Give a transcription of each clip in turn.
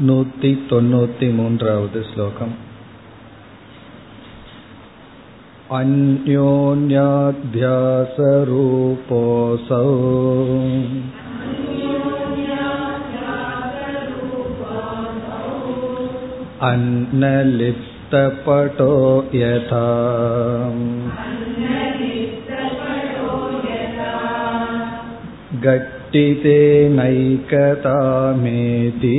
नूति तोन्नूतिमून्त्रावद् श्लोकम् अन्योन्याध्यासरूपोऽसौ अन्नलिप्तपटो यथा गच्छ गट्टितेनैकतामेति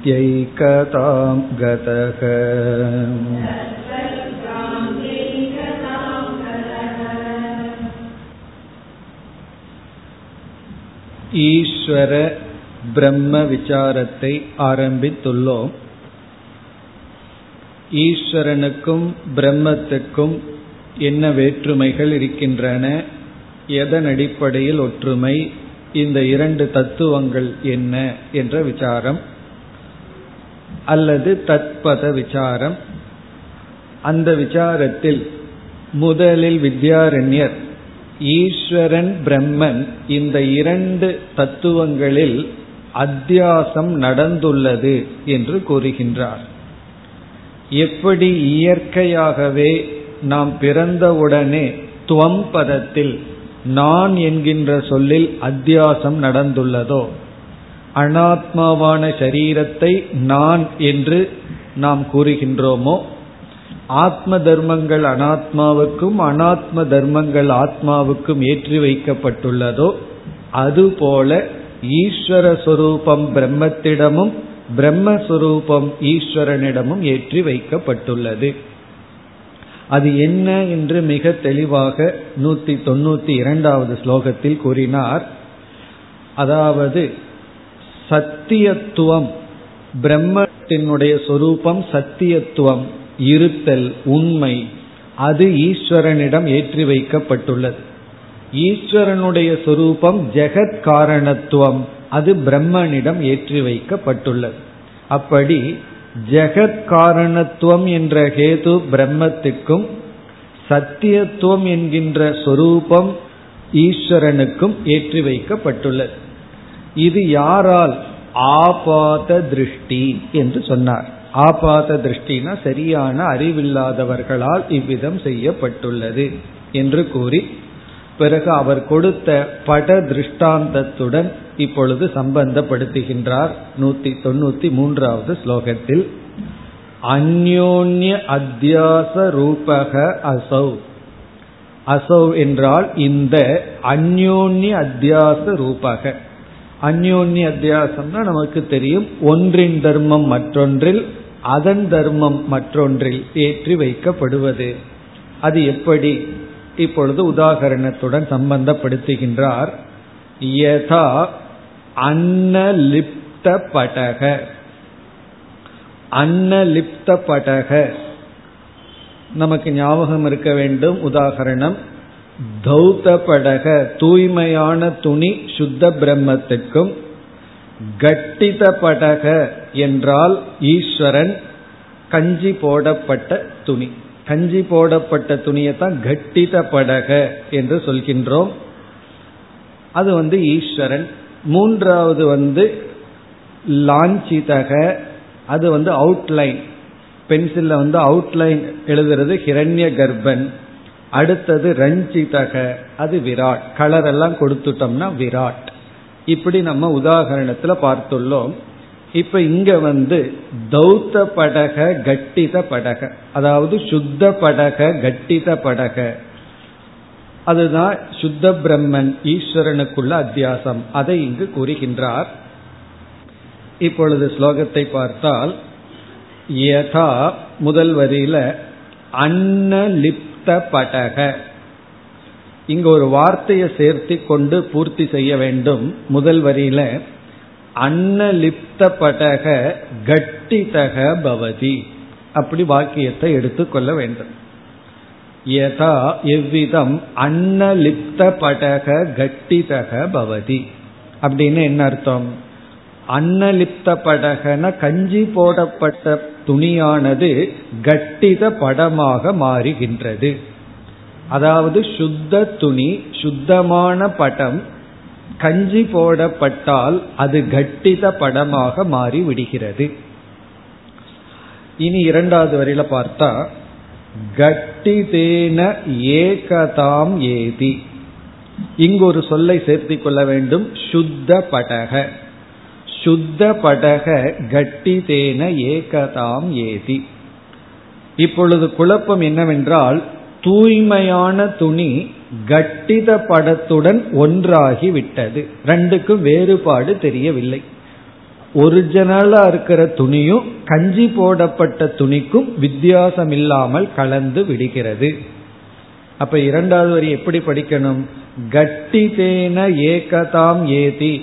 तद्वद्भ्रान्त्यैकतां गतः ஈஸ்வர பிரம்ம விசாரத்தை ஆரம்பித்துள்ளோம் ஈஸ்வரனுக்கும் பிரம்மத்துக்கும் என்ன வேற்றுமைகள் இருக்கின்றன? எதன் அடிப்படையில் ஒற்றுமை? இந்த இரண்டு தத்துவங்கள் என்ன? என்ற விசாரம். அல்லது தத்பத விசாரம். அந்த விசாரத்தில் முதலில் வித்யாரண்யர் ஈஸ்வரன் பிரம்மன் இந்த இரண்டு தத்துவங்களில் அத்தியாசம் நடந்துள்ளது என்று கூறுகின்றார். எப்படி இயற்கையாகவே நாம் பிறந்தவுடனே துவம் பதத்தில் நான் என்கின்ற சொல்லில் அத்தியாசம் நடந்துள்ளதோ அனாத்மாவான சரீரத்தை நான் என்று நாம் கூறுகின்றோமோ ஆத்ம தர்மங்கள் அனாத்மாவுக்கும் அனாத்ம தர்மங்கள் ஆத்மாவுக்கும் ஏற்றி வைக்கப்பட்டுள்ளதோ அதுபோல ஈஸ்வர சொரூபம் பிரம்மத்திடமும் பிரம்மஸ்வரூபம் ஈஸ்வரனிடமும் ஏற்றி வைக்கப்பட்டுள்ளது. அது என்ன என்று மிக தெளிவாக நூத்தி தொண்ணூத்தி இரண்டாவது ஸ்லோகத்தில் கூறினார். அதாவது சத்தியத்துவம் பிரம்மத்தினுடைய சொரூபம் சத்தியத்துவம் இருத்தல் உண்மை அது ஈஸ்வரனிடம் ஏற்றி வைக்கப்பட்டுள்ளது. ஈஸ்வரனுடைய சொரூபம் ஜெகத் காரணத்துவம் அது பிரம்மனிடம் ஏற்றி வைக்கப்பட்டுள்ளது. அப்படி ஜெகத் காரணத்துவம் என்ற ஹேது பிரம்மத்துக்கும் சத்தியத்துவம் என்கின்ற சொரூபம் ஈஸ்வரனுக்கும் ஏற்றி வைக்கப்பட்டுள்ளது. இது யாரால்? ஆபாத திருஷ்டி என்று சொன்னார். ஆபாத திருஷ்டினா சரியான அறிவில்லாதவர்களால் இவ்விதம் செய்யப்பட்டுள்ளது என்று கூறி பிறகு அவர் கொடுத்த பட திருஷ்டாந்தத்துடன் இப்பொழுது சம்பந்தப்படுத்துகின்றார். நூத்தி தொண்ணூத்தி மூன்றாவது ஸ்லோகத்தில் அந்யோன்ய அத்தியாச ரூபக அசௌ. அசௌ என்றால் இந்த அந்யோன்ய அத்தியாச ரூபக. அந்யோன்ய அத்தியாசம்னா நமக்கு தெரியும் ஒன்றின் தர்மம் மற்றொன்றில் அதன் தர்மம் மற்றொன்றில் ஏற்றி வைக்கப்படுவது. அது எப்படி? இப்பொழுது உதாகரணத்துடன் சம்பந்தப்படுத்துகின்றார். யதா அன்னலிப்த படக. அன்னலிப்த படக. நமக்கு ஞாபகம் இருக்க வேண்டும் உதாகரணம். தௌத படக தூய்மையான துணி சுத்த பிரம்மத்துக்கும். கட்டித படக என்றால் ஈஸ்வரன் கஞ்சி போடப்பட்ட துணி. கஞ்சி போடப்பட்ட துணியை தான் கட்டித படக என்று சொல்கின்றோம். அது வந்து ஈஸ்வரன். மூன்றாவது வந்து லாஞ்சிதக. அது வந்து அவுட்லைன் பென்சில்ல வந்து அவுட்லைன் எழுதுறது ஹிரண்ய கர்ப்பன். அடுத்தது ரஞ்சிதக. அது விராட். கலர் எல்லாம் கொடுத்துட்டோம்னா விராட். இப்படி நம்ம உதாகரணத்துல பார்த்துள்ளோம். இப்ப இங்க வந்து தௌத்த படக கட்டித படக. அதாவது சுத்த படக கட்டித படக. அதுதான் சுத்த பிரம்மன் ஈஸ்வரனுக்குள்ள அத்தியாசம். அதை இங்கு கூறுகின்றார். இப்பொழுது ஸ்லோகத்தை பார்த்தால் யதா முதல் வரியில அன்னலிப்த படக. இங்கு ஒரு வார்த்தையை சேர்த்தி கொண்டு பூர்த்தி செய்ய வேண்டும். முதல் வரியில அன்னலிப்த படக கட்டிதக பவதி. அப்படி வாக்கியத்தை எடுத்துக்கொள்ள வேண்டும். யதா எவ்விதம் அன்னலிப்த படக கட்டிதக பவதி. அப்படின்னு என்ன அர்த்தம்? அன்னலிப்தபடகன கஞ்சி போடப்பட்ட துணியானது கட்டித படமாக மாறுகின்றது. அதாவது சுத்த துணி சுத்தமான படம் கஞ்சி போடப்பட்டால் அது கட்டித படமாக மாறி விடுகிறது. இனி இரண்டாவது வரையில பார்த்தா கட்டிதேன ஏகதாம் ஏதி. இங்கு ஒரு சொல்லை சேர்த்து கொள்ள வேண்டும். சுத்த படக. சுத்த படக கட்டிதேன ஏகதாம் ஏதி. இப்பொழுது குழப்பம் என்னவென்றால் தூய்மையான துணி கட்டித படத்துடன் ஒன்றாகி விட்டது. ரெண்டுக்கும் வேறுபாடு தெரியவில்லை. ஒரிஜினலா இருக்கிற துணியும் கஞ்சி போடப்பட்ட துணிக்கும் வித்தியாசம் இல்லாமல் கலந்து விடுகிறது. அப்ப இரண்டாவது வரி எப்படி படிக்கணும்? கட்டிதேன ஏகதாம் ஏதி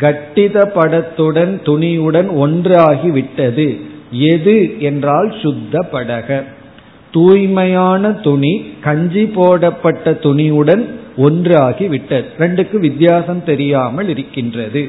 கட்டித படத்துடன் துணியுடன் ஒன்றாகி விட்டது. எது என்றால் சுத்த படக. தூய்மையான துணி கஞ்சி போடப்பட்ட துணியுடன் ஒன்றாகி விட்டது. ரெண்டுக்கு வித்தியாசம் தெரியாமல் இருக்கின்றது.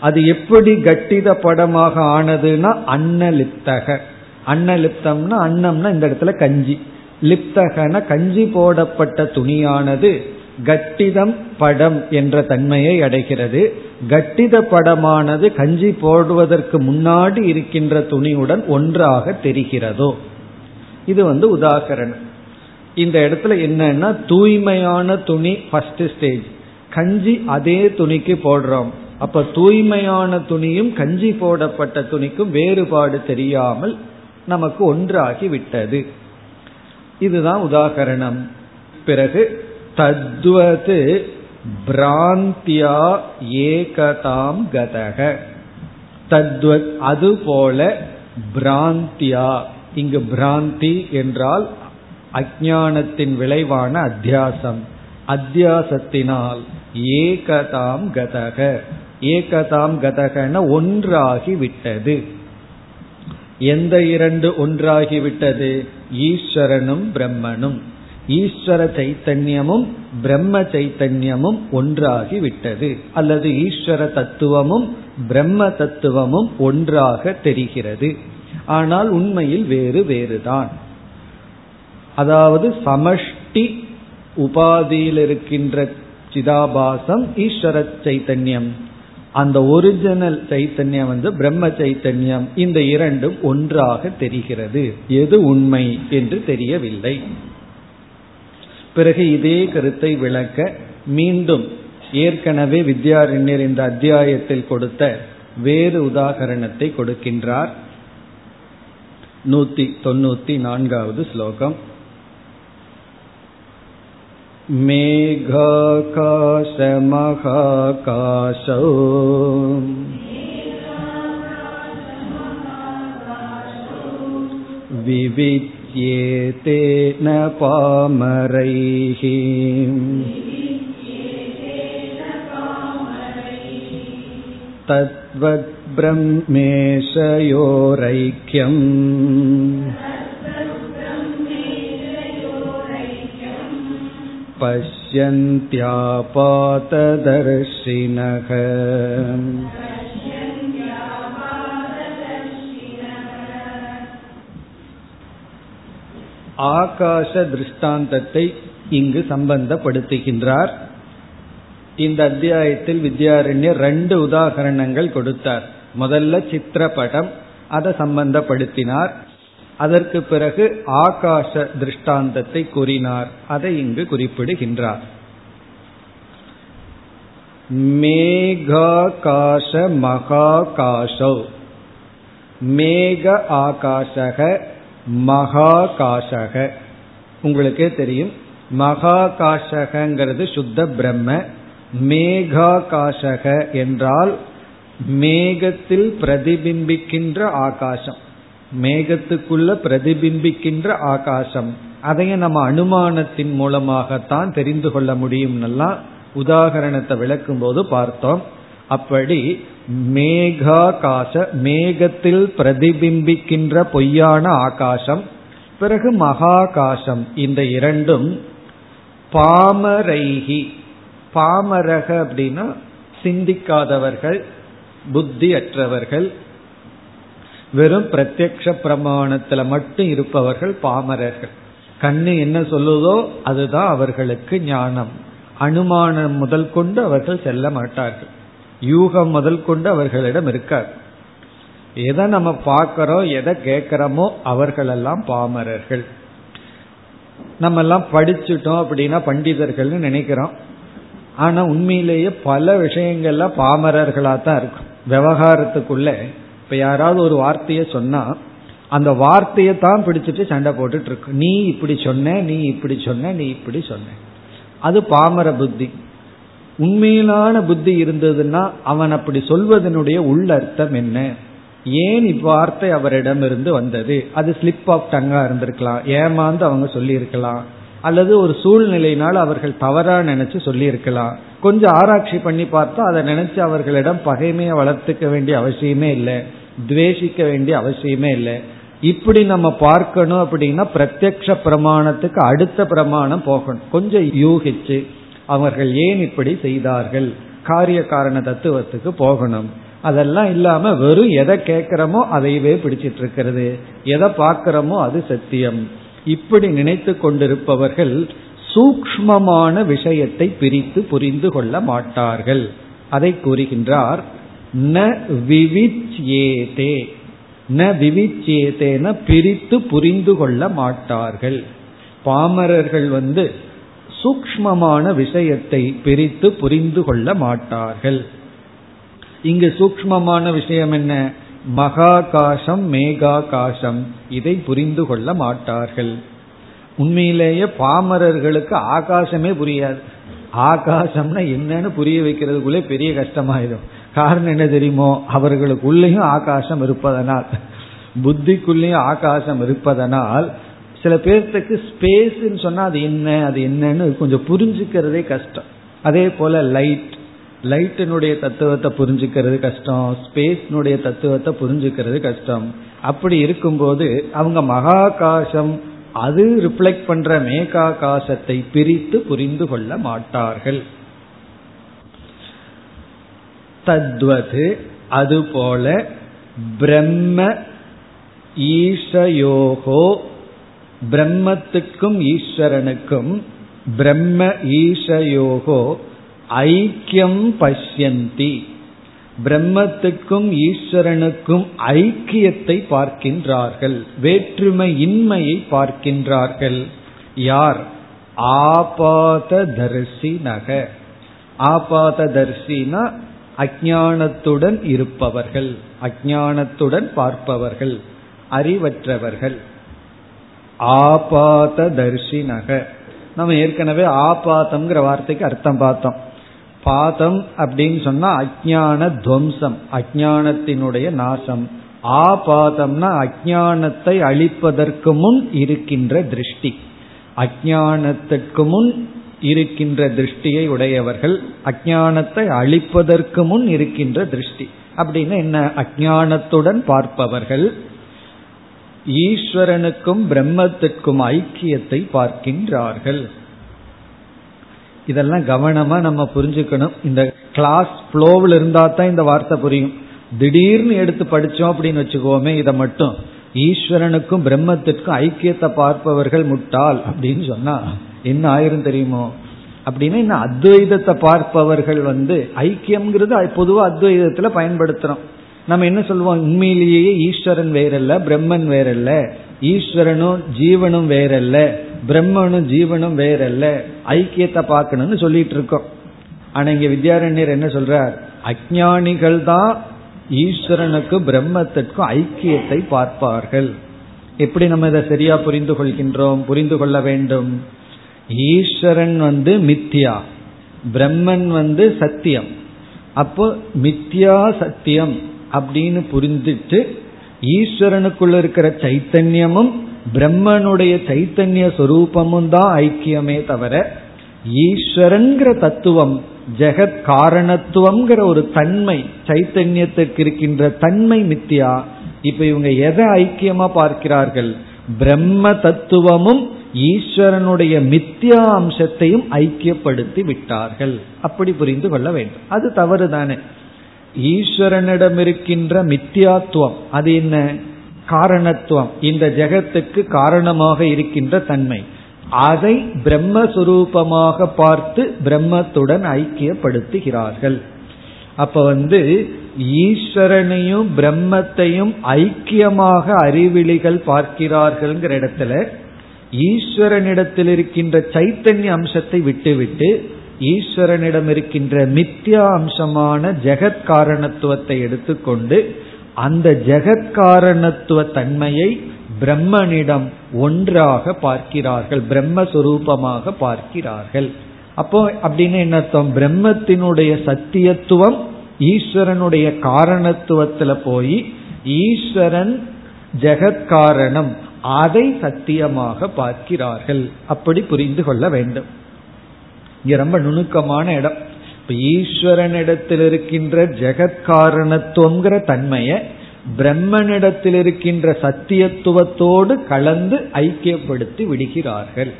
அது எப்படி கட்டித படமாக ஆனதுன்னா அன்னலிப்தக. அன்னலிப்தம்னா அன்னம்னா இந்த இடத்துல கஞ்சி. லிப்தகன கஞ்சி போடப்பட்ட துணியானது கட்டிதம் படம் என்ற தன்மையை அடைகிறது. கட்டித படமானது கஞ்சி போடுவதற்கு முன்னாடி இருக்கின்ற துணியுடன் ஒன்றாக தெரிகிறதோ? இது வந்து உதாகரணம். இந்த இடத்துல என்னன்னா தூய்மையான துணி ஃபர்ஸ்ட் ஸ்டேஜ் கஞ்சி அதே துணிக்கு போடுறோம். அப்ப தூய்மையான துணியும் கஞ்சி போடப்பட்ட துணிக்கும் வேறுபாடு தெரியாமல் நமக்கு ஒன்றாகி விட்டது. இதுதான் உதாகரணம். பிறகு தத்வது பிராந்தியா ஏகதாம் கதக. தத்வத் அதுபோல பிராந்தியா. இங்கு பிராந்தி என்றால் அஜானத்தின் விளைவான அத்தியாசம். அத்தியாசத்தினால் ஏகதாம் கதக. ஏகதாம் கதகன ஒன்றாகி விட்டது எந்த இரண்டு ஒன்றாகி விட்டது ஈஸ்வரனும் பிரம்மனும். ஈஸ்வர சைத்தன்யமும் பிரம்ம சைத்தன்யமும் ஒன்றாகி விட்டது அல்லது ஈஸ்வர தத்துவமும் பிரம்ம தத்துவமும் ஒன்றாக தெரிகிறது. ஆனால் உண்மையில் வேறு வேறுதான். அதாவது சமஷ்டி உபாதியில் இருக்கின்ற சிதாபாசம் ஈஸ்வர சைத்தன்யம். அந்த ஒரிஜினல் சைத்தன்யம் வந்து பிரம்ம சைத்தன்யம். இந்த இரண்டும் ஒன்றாக தெரிகிறது. எது உண்மை என்று தெரியவில்லை. பிறகு இதே கருத்தை விளக்க மீண்டும் ஏற்கனவே வித்யாரண்யர் இந்த அத்தியாயத்தில் கொடுத்த வேறு உதாகரணத்தை கொடுக்கின்றார். நூத்தி தொண்ணூத்தி நான்காவது ஸ்லோகம் मेघाकाशमहाकाशौ विविच्येतेन पामरैः तद्वद्ब्रह्मेशयोरैक्यम् पश्यन्त्यापातदर्शिनः ஆகாச திருஷ்டாந்தத்தை இங்கு சம்பந்தப்படுத்துகின்றார் இந்த அத்தியாயத்தில் வித்யாரண்யர் ரெண்டு உதாகரணங்கள் கொடுத்தார் முதல்ல சித்திரப்படம் அதை சம்பந்தப்படுத்தினார். அதற்கு பிறகு ஆகாச திருஷ்டாந்தத்தை கூறினார். அதை இங்கு குறிப்பிடுகின்றார். மேகாகாச மகாகாசோ மேக ஆகாஷக மகாகாசக உங்களுக்கே தெரியும். மகாகாஷகங்கிறது சுத்த பிரம்ம. மேகாகாசக என்றால் மேகத்தில் பிரதிபிம்பிக்கின்ற ஆகாசம். மேகத்துக்குள்ள பிரதிபிம்பிக்கின்ற ஆகாசம். அதையும் நம்ம அனுமானத்தின் மூலமாகத்தான் தெரிந்து கொள்ள முடியும் உதாகரணத்தை விளக்கும் போது பார்த்தோம். அப்படி மேகாகாச மேகத்தில் பிரதிபிம்பிக்கின்ற பொய்யான ஆகாசம் பிறகு மகாகாசம். இந்த இரண்டும் பாமரைகி. பாமரக அப்படின்னா சிந்திக்காதவர்கள் புத்தி அற்றவர்கள் வெறும் பிரத்யக்ஷ பிரமாணத்துல மட்டும் இருப்பவர்கள் பாமரர்கள். கண்ணு என்ன சொல்லுதோ அதுதான் அவர்களுக்கு ஞானம். அனுமானம் முதல் கொண்டு அவர்கள் செல்ல மாட்டார்கள். யூகம் முதல் கொண்டு அவர்களிடம் இருக்கார். எதை நம்ம பார்க்கிறோம் எதை கேட்கிறோமோ அவர்களெல்லாம் பாமரர்கள். நம்ம எல்லாம் படிச்சுட்டோம் அப்படின்னா பண்டிதர்கள்னு நினைக்கிறோம். ஆனா உண்மையிலேயே பல விஷயங்கள்ல பாமரர்களா தான் இருக்கும். விவகாரத்துக்குள்ள இப்ப யாராவது ஒரு வார்த்தையை சொன்னா அந்த வார்த்தையை தான் பிடிச்சிட்டு சண்டை போட்டுட்டு இருக்கு. நீ இப்படி சொன்ன நீ இப்படி சொன்ன நீ இப்படி சொன்ன. அது பாமர புத்தி. உண்மையிலான புத்தி இருந்ததுன்னா அவன் அப்படி சொல்வதனுடைய உள்ளர்த்தம் என்ன? ஏன் இவ்வார்த்தை அவரிடமிருந்து வந்தது? அது ஸ்லிப் ஆஃப் டங்கா இருந்திருக்கலாம். ஏமாந்து அவங்க சொல்லியிருக்கலாம். அல்லது ஒரு சூழ்நிலையினால் அவர்கள் தவறா நினைச்சு சொல்லியிருக்கலாம். கொஞ்சம் ஆராய்ச்சி பண்ணி பார்த்தா அதை நினைச்சு அவர்களிடம் பகைமையை வளர்த்துக்க வேண்டிய அவசியமே இல்லை துவேஷிக்க வேண்டிய அவசியமே இல்லை. இப்படி நம்ம பார்க்கணும் அப்படின்னா பிரத்யக்ஷ பிரமாணத்துக்கு அடுத்த பிரமாணம் போகணும். கொஞ்சம் யூகிச்சு அவர்கள் ஏன் இப்படி செய்தார்கள் காரிய காரண தத்துவத்துக்கு போகணும். அதெல்லாம் இல்லாம வெறும் எதை கேட்கிறோமோ அதையவே பிடிச்சிட்டு இருக்கிறது. எதை பார்க்கிறோமோ அது சத்தியம். இப்படி நினைத்து கொண்டிருப்பவர்கள் சூக்மமான விஷயத்தை பிரித்து புரிந்து கொள்ள மாட்டார்கள். அதை கூறுகின்றார் ந விவிச்சியேதே ந விவிச்சியேதேன பிரித்து புரிந்து கொள்ள மாட்டார்கள். பாமரர்கள் வந்து சூக்மமான விஷயத்தை பிரித்து புரிந்து கொள்ள மாட்டார்கள். இங்கு சூக்மமான விஷயம் என்ன? மகாகாசம் மேகாகாசம் இதை புரிந்து கொள்ள மாட்டார்கள். உண்மையிலேயே பாமரர்களுக்கு ஆகாசமே புரியாது. ஆகாசம்னா என்னன்னு புரிய வைக்கிறதுக்குள்ளே பெரிய கஷ்டமாயிடும். காரணம் என்ன தெரியுமோ? அவர்களுக்குள்ளேயும் ஆகாசம் இருப்பதனால். புத்திக்குள்ளேயும் ஆகாசம் இருப்பதனால் சில பேர்த்துக்கு ஸ்பேஸ்ன்னு சொன்னா அது என்ன அது என்னன்னு கொஞ்சம் புரிஞ்சுக்கிறதே கஷ்டம். அதே போல லைட். லைட்டினுடைய தத்துவத்தை புரிஞ்சுக்கிறது கஷ்டம். ஸ்பேஸ்னுடைய தத்துவத்தை புரிஞ்சுக்கிறது கஷ்டம். அப்படி இருக்கும்போது அவங்க மகாகாசம் அது ரிஃப்ளெக்ட் பண்ற மேகாகாசத்தை பிரித்து புரிந்து கொள்ள மாட்டார்கள். தத்வது அதுபோல பிரம்ம ஈஷயோகோ பிரம்மத்துக்கும் ஈஸ்வரனுக்கும் பிரம்ம ஈஷயோகோ ஐக்கியம் பஷ்யந்தி. பிரம்மத்துக்கும் ஈஸ்வரனுக்கும் ஐக்கியத்தை பார்க்கின்றார்கள். வேற்றுமை இன்மையை பார்க்கின்றார்கள். யார்? ஆபாத நக ஆபாத தரிசினா அஜானத்துடன் இருப்பவர்கள் அஜானத்துடன் பார்ப்பவர்கள் அறிவற்றவர்கள். ஆபாத நக நம்ம ஏற்கனவே ஆபாதம்ங்கிற வார்த்தைக்கு அர்த்தம் பார்த்தோம். பாதம் அப்படின்னு சொன்னா அஜான துவம்சம் அஜானத்தினுடைய நாசம். ஆபாதம்னா அஜானத்தை அழிப்பதற்கு முன் இருக்கின்ற திருஷ்டி. அஜானத்திற்கு முன் இருக்கின்ற திருஷ்டியை உடையவர்கள் அஜானத்தை அழிப்பதற்கு முன் இருக்கின்ற திருஷ்டி. அப்படின்னு என்ன? அஜானத்துடன் பார்ப்பவர்கள் ஈஸ்வரனுக்கும் பிரம்மத்திற்கும் ஐக்கியத்தை பார்க்கின்றார்கள். இதெல்லாம் கவனமா நம்ம புரிஞ்சுக்கணும். இந்த கிளாஸ் ஃப்ளோவில் இருந்தா தான் இந்த வார்த்தை புரியும். திடீர்னு எடுத்து படிச்சோம் அப்படின்னு வச்சுக்கோமே இதை மட்டும். ஈஸ்வரனுக்கும் பிரம்மத்திற்கும் ஐக்கியத்தை பார்ப்பவர்கள் முட்டாள் அப்படின்னு சொன்னா என்ன ஆயிரும் தெரியுமோ? அப்படின்னா இன்னும் அத்வைதத்தை பார்ப்பவர்கள் வந்து ஐக்கியம்ங்கிறது பொதுவாக அத்வைதத்துல பயன்படுத்துறோம். நம்ம என்ன சொல்லுவோம்? உண்மையிலேயே ஈஸ்வரன் வேறல்ல பிரம்மன் வேறல்ல ஈஸ்வரனும் ஜீவனும் வேறல்ல. பிரம்மனும் ஜீவனும் வேறல்ல. ஐக்கியத்தை பார்க்கணும்னு சொல்லிட்டு இருக்கோம். ஆனா இங்க வித்யாரண்யர் என்ன சொல்றார்? அஜானிகள் தான் ஈஸ்வரனுக்கும் பிரம்மத்திற்கும் ஐக்கியத்தை பார்ப்பார்கள். எப்படி நம்ம இதை சரியா புரிந்து கொள்கின்றோம் புரிந்து கொள்ள வேண்டும்? ஈஸ்வரன் வந்து மித்யா பிரம்மன் வந்து சத்தியம். அப்போ மித்யா சத்தியம் அப்படின்னு புரிந்துட்டு ஈஸ்வரனுக்குள்ள இருக்கிற சைத்தன்யமும் பிரம்மனுடைய சைத்தன்ய சொரூபமும் தான் ஐக்கியமே தவிர ஈஸ்வரன்கிற தத்துவம் ஜெகத் காரணத்துவம்ங்கிற ஒரு தன்மை சைத்தன்யத்துக்கு இருக்கின்ற தன்மை மித்தியா இப்ப இவங்க எதை ஐக்கியமா பார்க்கிறார்கள்? பிரம்ம தத்துவமும் ஈஸ்வரனுடைய மித்தியா அம்சத்தையும் ஐக்கியப்படுத்தி விட்டார்கள். அப்படி புரிந்து கொள்ள வேண்டும். அது தவறு தானே ஈஸ்வரனிடம் இருக்கின்ற மித்தியாத்துவம் அது என்ன? காரணத்துவம். இந்த ஜெகத்துக்கு காரணமாக இருக்கின்ற தன்மை. அதை பிரம்மஸ்வரூபமாக பார்த்து பிரம்மத்துடன் ஐக்கியப்படுத்துகிறார்கள். அப்ப வந்து ஈஸ்வரனையும் பிரம்மத்தையும் ஐக்கியமாக அறிவிலிகள் பார்க்கிறார்கள்ங்கிற இடத்துல ஈஸ்வரனிடத்தில் இருக்கின்ற சைத்தன்ய அம்சத்தை விட்டுவிட்டு ஈஸ்வரனிடம் இருக்கின்ற மித்யா அம்சமான ஜெகத் காரணத்துவத்தை எடுத்துக்கொண்டு அந்த ஜெகத்காரணத்துவ தன்மையை பிரம்மனிடம் ஒன்றாக பார்க்கிறார்கள் பிரம்மஸ்வரூபமாக பார்க்கிறார்கள். அப்போ அப்படின்னு என்ன அர்த்தம்? பிரம்மத்தினுடைய சத்தியத்துவம் ஈஸ்வரனுடைய காரணத்துவத்துல போய் ஈஸ்வரன் ஜெகத்காரணம் அதை சத்தியமாக பார்க்கிறார்கள். அப்படி புரிந்து கொள்ள வேண்டும். இங்க ரொம்ப நுணுக்கமான இடம். இப்ப ஈஸ்வரனிடத்தில் இருக்கின்ற ஜெகத்காரணத்துவங்கிற தன்மையை பிரம்மனிடத்தில் இருக்கின்ற சத்தியத்துவத்தோடு கலந்து ஐக்கியப்படுத்தி விடுகிறார்கள்.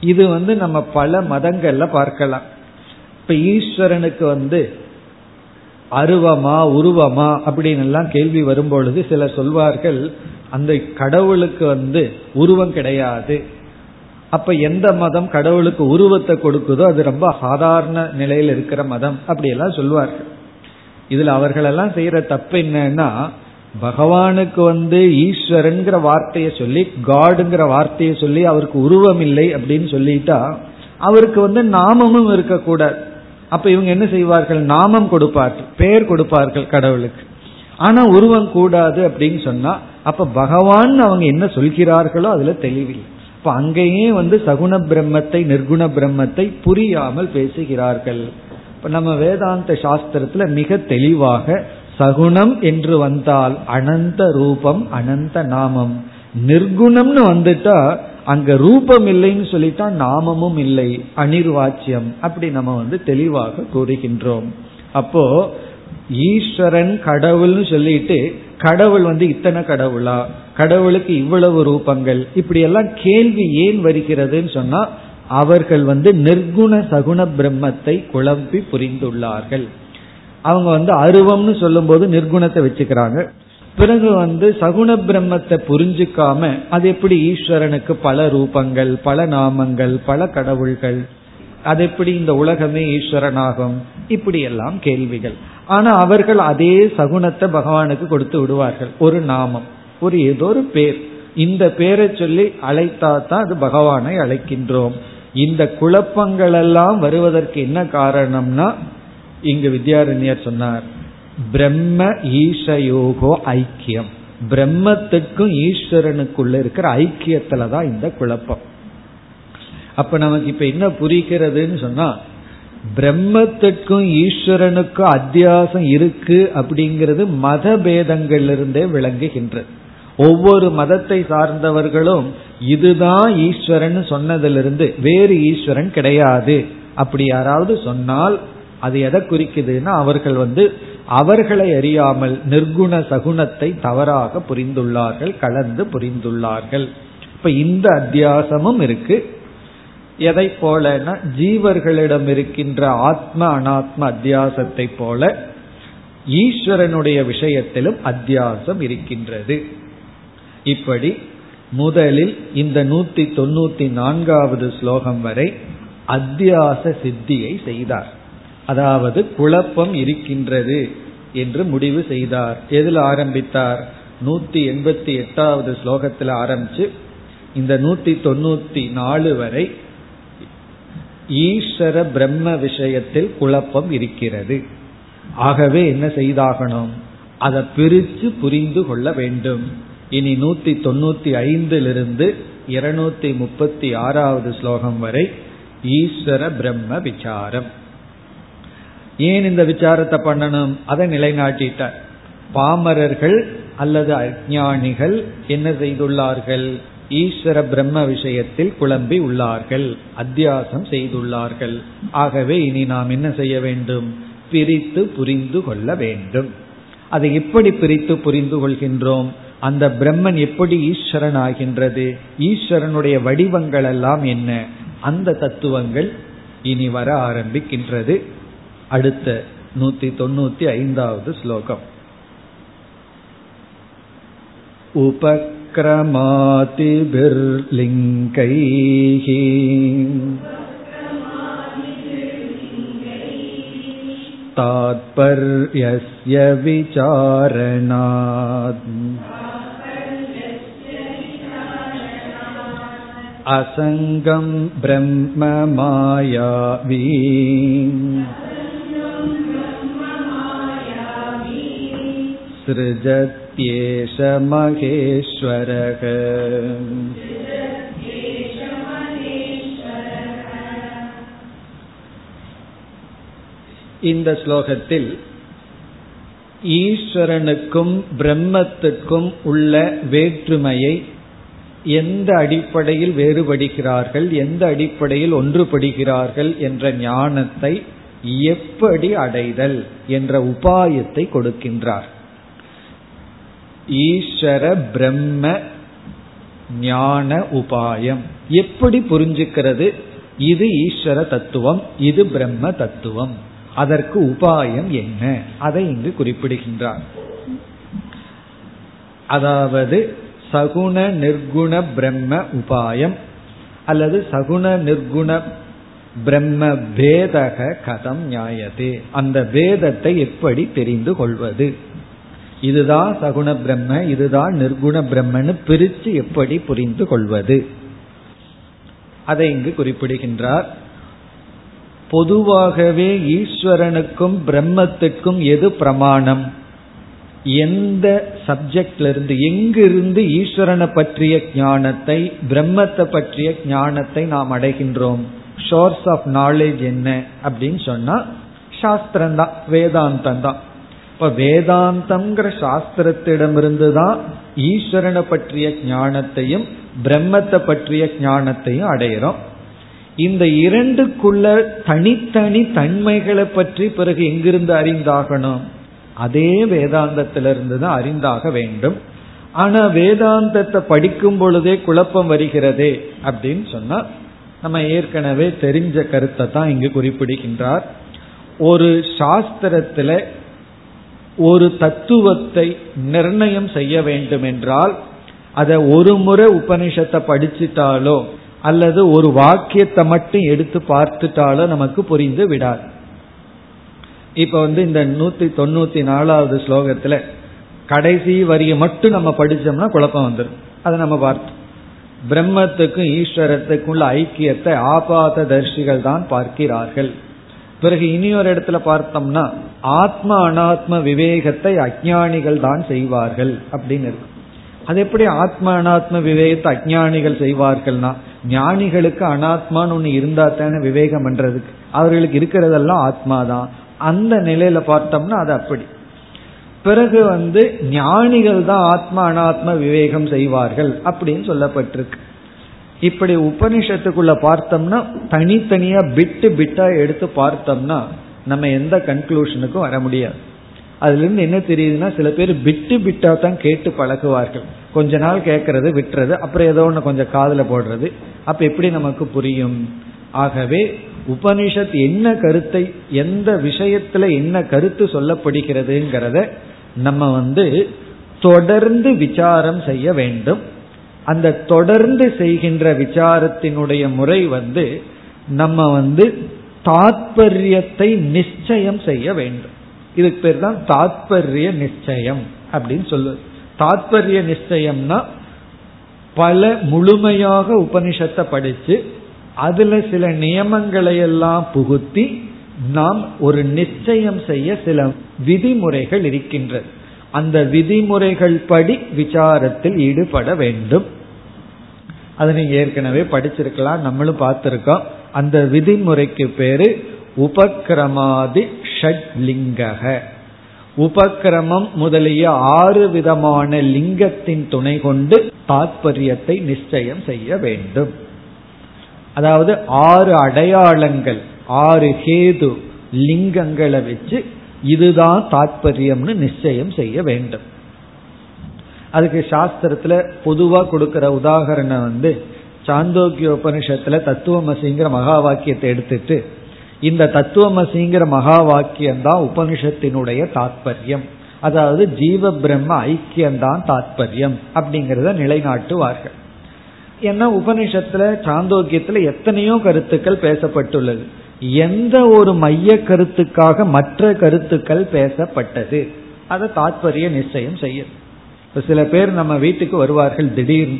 இது வந்து நம்ம பல மதங்கள்ல பார்க்கலாம். இப்ப ஈஸ்வரனுக்கு வந்து அருவமா உருவமா அப்படின்னு எல்லாம் கேள்வி வரும்பொழுது சிலர் சொல்வார்கள் அந்த கடவுளுக்கு வந்து உருவம் கிடையாது. அப்ப எந்த மதம் கடவுளுக்கு உருவத்தை கொடுக்குதோ அது ரொம்ப சாதாரண நிலையில் இருக்கிற மதம். அப்படியெல்லாம் சொல்வார்கள். இதுல அவர்களெல்லாம் செய்யற தப்பு என்னன்னா பகவானுக்கு வந்து ஈஸ்வரன்கிற வார்த்தையை சொல்லி காடுங்கிற வார்த்தையை சொல்லி அவருக்கு உருவம் இல்லை அப்படின்னு சொல்லிட்டா அவருக்கு வந்து நாமமும் இருக்கக்கூடாது. அப்ப இவங்க என்ன செய்வார்கள்? நாமம் கொடுப்பார்கள் பெயர் கொடுப்பார்கள் கடவுளுக்கு. ஆனா உருவம் கூடாது அப்படின்னு சொன்னா அப்ப பகவான் அவங்க என்ன சொல்கிறார்களோ அதுல தெளிவில்லை. இப்ப அங்கேயே வந்து சகுண பிரம்மத்தை நிர்குண பிரம்மத்தை புரியாமல் பேசுகிறார்கள். இப்ப நம்ம வேதாந்த சாஸ்திரத்துல மிக தெளிவாக சகுணம் என்று வந்தால் அனந்த ரூபம் அனந்த நாமம். நிர்குணம்னு வந்துட்டா அங்க ரூபம் இல்லைன்னு சொல்லிட்டா நாமமும் இல்லை அனிர்வாச்சியம் அப்படி நம்ம வந்து தெளிவாக கூறுகின்றோம். அப்போ ஈஸ்வரன் கடவுள்னு சொல்லிட்டு கடவுள் வந்து இத்தனை கடவுளா? கடவுளுக்கு இவ்வளவு ரூபங்கள். இப்படி எல்லாம் கேள்வி ஏன் வருகிறதுன்னு சொன்னா அவர்கள் வந்து நிர்குண சகுண பிரம்மத்தை குழம்பி புரிந்துள்ளார்கள். அவங்க வந்து அருவம்னு சொல்லும் போது நிர்குணத்தை வச்சுக்கிறாங்க. பிறகு வந்து சகுண பிரம்மத்தை புரிஞ்சுக்காம அது எப்படி ஈஸ்வரனுக்கு பல ரூபங்கள் பல நாமங்கள் பல கடவுள்கள் அது எப்படி இந்த உலகமே ஈஸ்வரனாகும் இப்படி எல்லாம் கேள்விகள். ஆனா அவர்கள் அதே சகுனத்தை பகவானுக்கு கொடுத்து விடுவார்கள். ஒரு நாமம். ஒரு ஏதோ ஒரு பேர். இந்த பேரை சொல்லி அழைத்தா தான் அது பகவானை அழைக்கின்றோம். இந்த குழப்பங்கள் எல்லாம் வருவதற்கு என்ன காரணம்னா இங்கு வித்யாரண்யர் சொன்னார் பிரம்ம ஈசயோகோ ஐக்கியம். பிரம்மத்துக்கும் ஈஸ்வரனுக்குள்ள இருக்கிற ஐக்கியத்துல தான் இந்த குழப்பம். அப்ப நமக்கு இப்ப என்ன புரிகிறதுன்னு சொன்னா பிரம்மத்துக்கும் ஈஸ்வரனுக்கும் அத்தியாசம் இருக்கு அப்படிங்கிறது மத பேதங்களிலிருந்தே விளங்குகின்றது. ஒவ்வொரு மதத்தை சார்ந்தவர்களும் இதுதான் ஈஸ்வரன் சொன்னதிலிருந்து வேறு ஈஸ்வரன் கிடையாது. அப்படி யாராவது சொன்னால் அது எதை குறிக்குதுன்னா அவர்கள் வந்து அவர்களை அறியாமல் நிர்குண சகுணத்தை தவறாக புரிந்துள்ளார்கள் கலந்து புரிந்துள்ளார்கள். இப்ப இந்த அத்தியாசமும் இருக்கு. எதை போலனா ஜீவர்களிடம் இருக்கின்ற ஆத்ம அனாத்ம அத்தியாசத்தை போல ஈஸ்வரனுடைய விஷயத்திலும் அத்தியாசம் இருக்கின்றது. இப்படி முதலில் இந்த நூத்தி தொண்ணூத்தி நான்காவது ஸ்லோகம் வரை அத்தியாச சித்தியை செய்தார். அதாவது குழப்பம் இருக்கின்றது என்று முடிவு செய்தார். எதில் ஆரம்பித்தார்? நூத்தி எண்பத்தி எட்டாவது ஸ்லோகத்தில் ஆரம்பிச்சு இந்த நூத்தி தொண்ணூத்தி நாலு வரை ஈஸ்வர பிரம்ம விஷயத்தில் குழப்பம் இருக்கிறது. ஆகவே என்ன செய்தாகணும்? அதை பிரித்து புரிந்து கொள்ள வேண்டும். இனி நூத்தி தொண்ணூத்தி ஐந்திலிருந்து இருநூத்தி முப்பத்தி ஆறாவது ஸ்லோகம் வரை ஈஸ்வர பிரம்ம விசாரம். ஏன் இந்த விசாரத்தை பண்ணணும்? அதை நிலைநாட்டிட்டார். பாமரர்கள் அல்லது அஜானிகள் என்ன செய்துள்ளார்கள்? ஈஸ்வர பிரம்ம விஷயத்தில் குழம்பி உள்ளார்கள். அத்தியாசம் செய்துள்ளார்கள். ஆகவே இனி நாம் என்ன செய்ய வேண்டும்? பிரித்து புரிந்து கொள்ள வேண்டும். அதை எப்படி பிரித்து புரிந்து கொள்கின்றோம்? அந்த பிரம்மன் எப்படி ஈஸ்வரன் ஆகின்றது ஈஸ்வரனுடைய வடிவங்கள் எல்லாம் என்ன அந்த தத்துவங்கள் இனி வர ஆரம்பிக்கின்றது அடுத்த நூத்தி தொண்ணூத்தி ஐந்தாவது ஸ்லோகம் उपक्रमातिभिर्लिङ्गैः तात्पर्यस्य विचारणात् असङ्गं ब्रह्म मायावी सृजत्येष महेश्वरः இந்த ஸ்லோகத்தில் ஈஸ்வரனுக்கும் பிரம்மத்துக்கும் உள்ள வேற்றுமையை எந்த அடிப்படையில் வேறுபடுகிறார்கள் எந்த அடிப்படையில் ஒன்றுபடுகிறார்கள் என்ற ஞானத்தை எப்படி அடைதல் என்ற உபாயத்தை கொடுக்கின்றார். ஈஸ்வர பிரம்ம ஞான உபாயம். எப்படி புரிஞ்சுக்கிறது? இது ஈஸ்வர தத்துவம் இது பிரம்ம தத்துவம். அதற்கு உபாயம் என்ன? அதை இங்கு குறிப்பிடுகின்றார். அதாவது சகுண நிர்குண பிரம்ம உபாயம் அல்லது சகுண நிர்குண பிரம்ம பேதக கதம் நியாயதே அந்த பேதத்தை எப்படி தெரிந்து கொள்வது? இதுதான் சகுண பிரம்ம இதுதான் நிர்குண பிரம்மன்னு பிரித்து எப்படி புரிந்து கொள்வது? அதை இங்கு குறிப்பிடுகின்றார். பொதுவாகவே ஈஸ்வரனுக்கும் பிரம்மத்துக்கும் எது பிரமாணம்? எந்த சப்ஜெக்ட்ல இருந்து எங்கிருந்து ஈஸ்வரனை பற்றிய ஞானத்தை பிரம்மத்தை பற்றிய ஞானத்தை நாம் அடைகின்றோம்? சோர்ஸ் ஆஃப் நாலேஜ் என்ன? அப்படின்னு சொன்னா சாஸ்திரம் தான் வேதாந்தம் தான். இப்ப வேதாந்தம்ங்கிற சாஸ்திரத்திடமிருந்து தான் ஈஸ்வரனை பற்றிய ஞானத்தையும் பிரம்மத்தை பற்றிய ஞானத்தையும் அடையிறோம். இந்த இரண்டுக்குள்ள தனித்தனி தன்மைகளை பற்றி பிறகு எங்கிருந்து அறிந்தாகணும்? அதே வேதாந்தத்திலிருந்து தான் அறிந்தாக வேண்டும். ஆனா வேதாந்தத்தை படிக்கும் பொழுதே குழப்பம் வருகிறதே அப்படின்னு சொன்னா நம்ம ஏற்கனவே தெரிஞ்ச கருத்தை தான் இங்கு குறிப்பிடுகின்றார். ஒரு சாஸ்திரத்துல ஒரு தத்துவத்தை நிர்ணயம் செய்ய வேண்டும் என்றால் அதை ஒரு முறை உபனிஷத்தை படிச்சுட்டாலோ அல்லது ஒரு வாக்கியத்தை மட்டும் எடுத்து பார்த்துட்டாலோ நமக்கு புரிந்து விடாது. இப்ப வந்து இந்த நூத்தி தொண்ணூத்தி நாலாவது ஸ்லோகத்துல கடைசி வரியை மட்டும் நம்ம படிச்சோம்னா குழப்பம் வந்துடும் அதை நம்ம பார்த்தோம். பிரம்மத்துக்கும் ஈஸ்வரத்துக்கும் உள்ள ஐக்கியத்தை ஆபாத தர்ஷிகள் தான் பார்க்கிறார்கள். பிறகு இனி ஒரு இடத்துல பார்த்தோம்னா ஆத்ம அனாத்ம விவேகத்தை அஜானிகள் தான் செய்வார்கள் அப்படின்னு இருக்கு. அது எப்படி ஆத்ம அனாத்ம விவேகத்தை அஜானிகள் செய்வார்கள்னா ஞானிகளுக்கு அனாத்மான்னு ஒன்று இருந்தா தானே விவேகம் பண்றதுக்கு. அவர்களுக்கு இருக்கிறதெல்லாம் ஆத்மா தான் அந்த நிலையில பார்த்தோம்னா அது அப்படி. பிறகு வந்து ஞானிகள் தான் ஆத்மா அனாத்ம விவேகம் செய்வார்கள் அப்படின்னு சொல்லப்பட்டிருக்கு. இப்படி உபனிஷத்துக்குள்ள பார்த்தோம்னா தனித்தனியா பிட்டு பிட்டா எடுத்து பார்த்தோம்னா நம்ம எந்த கன்க்ளூஷனுக்கும் வர முடியாது. அதுல இருந்து என்ன தெரியுதுன்னா சில பேர் பிட்டு பிட்டா தான் கேட்டு பழகுவார்கள். கொஞ்ச நாள் கேட்கறது விட்டுறது அப்புறம் ஏதோ ஒன்று கொஞ்சம் காதல போடுறது. அப்ப எப்படி நமக்கு புரியும்? ஆகவே உபனிஷத் என்ன கருத்தை எந்த விஷயத்துல என்ன கருத்து சொல்லப்படுகிறதுங்கிறத நம்ம வந்து தொடர்ந்து விசாரம் செய்ய வேண்டும். அந்த தொடர்ந்து செய்கின்ற விசாரத்தினுடைய முறை வந்து நம்ம வந்து தாத்பரியத்தை நிச்சயம் செய்ய வேண்டும். இதுக்கு பேர் தான் தாத்பரிய நிச்சயம் அப்படின்னு சொல்லு தாத்பரிய நிச்சயம்னா பல முழுமையாக உபனிஷத்தை படிச்சு அதுல சில நியமங்களை எல்லாம் புகுத்தி நாம் ஒரு நிச்சயம் செய்ய சில விதிமுறைகள் இருக்கின்றது. அந்த விதிமுறைகள் படி விசாரத்தில் ஈடுபட வேண்டும். அது நீங்க ஏற்கனவே படிச்சிருக்கலாம் நம்மளும் பார்த்திருக்கோம். அந்த விதிமுறைக்கு பேரு உபக்கிரமாதி ஷட்லிங்கக. உபக்கிரமம் முதலிய ஆறு விதமான லிங்கத்தின் துணை கொண்டு தாத்பரியத்தை நிச்சயம் செய்ய வேண்டும். அதாவது ஆறு அடையாளங்கள் ஆறு ஹேது லிங்கங்களை வச்சு இதுதான் தாத்பரியம்னு நிச்சயம் செய்ய வேண்டும். அதுக்கு சாஸ்திரத்துல பொதுவா கொடுக்கிற உதாகரணம் வந்து சாந்தோக்கிய உபனிஷத்துல தத்துவமசிங்கிற மகா வாக்கியத்தை எடுத்துட்டு இந்த தத்துவமசிங்கிற மகா வாக்கியம் தான் உபனிஷத்தினுடைய தாற்பயம் அதாவது ஜீவ பிரம்ம ஐக்கியம்தான் தாற்பயம் அப்படிங்கிறத நிலைநாட்டுவார்கள். ஏன்னா உபனிஷத்துல சாந்தோக்கியத்துல எத்தனையோ கருத்துக்கள் பேசப்பட்டுள்ளது. எந்த ஒரு மைய கருத்துக்காக மற்ற கருத்துக்கள் பேசப்பட்டது. அதை தாத்பரிய நிச்சயம் செய்யும் இப்ப சில பேர் நம்ம வீட்டுக்கு வருவார்கள் திடீர்னு.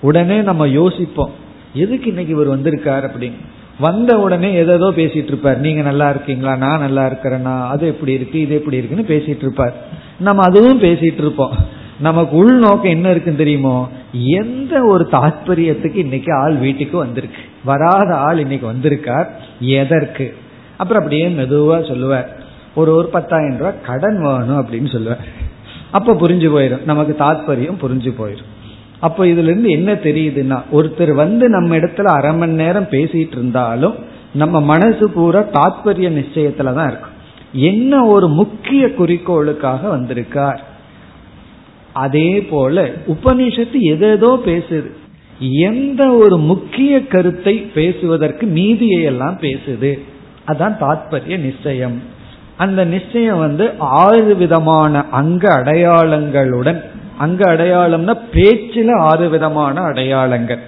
உடனே நம்ம யோசிப்போம் எதுக்கு இன்னைக்கு இவர் வந்திருக்கார் அப்படின்னு. வந்த உடனே ஏதோ பேசிட்டு இருப்பார். நீங்க நல்லா இருக்கீங்களா? நான் நல்லா இருக்கிறேன்னா அது எப்படி இருக்கு? இது எப்படி இருக்குன்னு பேசிட்டு இருப்பார். நம்ம அதுவும் பேசிட்டு இருப்போம். நமக்கு உள்நோக்கம் என்ன இருக்குன்னு தெரியுமோ? எந்த ஒரு தாற்பயத்துக்கு இன்னைக்கு ஆள் வீட்டுக்கு வந்திருக்கு. வராத ஆள் இன்னைக்கு வந்திருக்கார். எதற்கு? அப்புறம் அப்படியே மெதுவா சொல்லுவார். ஒரு ஒரு பத்தாயிரம் ரூபாய் கடன் வேணும் அப்படின்னு சொல்லுவார். அப்ப புரிஞ்சு போயிடும் நமக்கு தாத்பரியம் புரிஞ்சு போயிடும் அப்போ இதுல இருந்து என்ன தெரியுதுன்னா ஒருத்தர் வந்து நம்ம இடத்துல அரை மணி நேரம் பேசிட்டு இருந்தாலும் நம்ம மனசு பூரா தாத்பரிய நிச்சயத்துல தான் இருக்கும். என்ன ஒரு முக்கிய குறிக்கோளுக்காக வந்திருக்கார்? அதே போல உபனிஷத்து எதேதோ பேசுது. எந்த ஒரு முக்கிய கருத்தை பேசுவதற்கு மீதியை எல்லாம் பேசுது. அதான் தாத்பரிய நிச்சயம். அந்த நிச்சயம் வந்து ஆறு விதமான அங்க அடையாளங்களுடன் அங்க அடையாளம்னா பேச்சில ஆறு விதமான அடையாளங்கள்.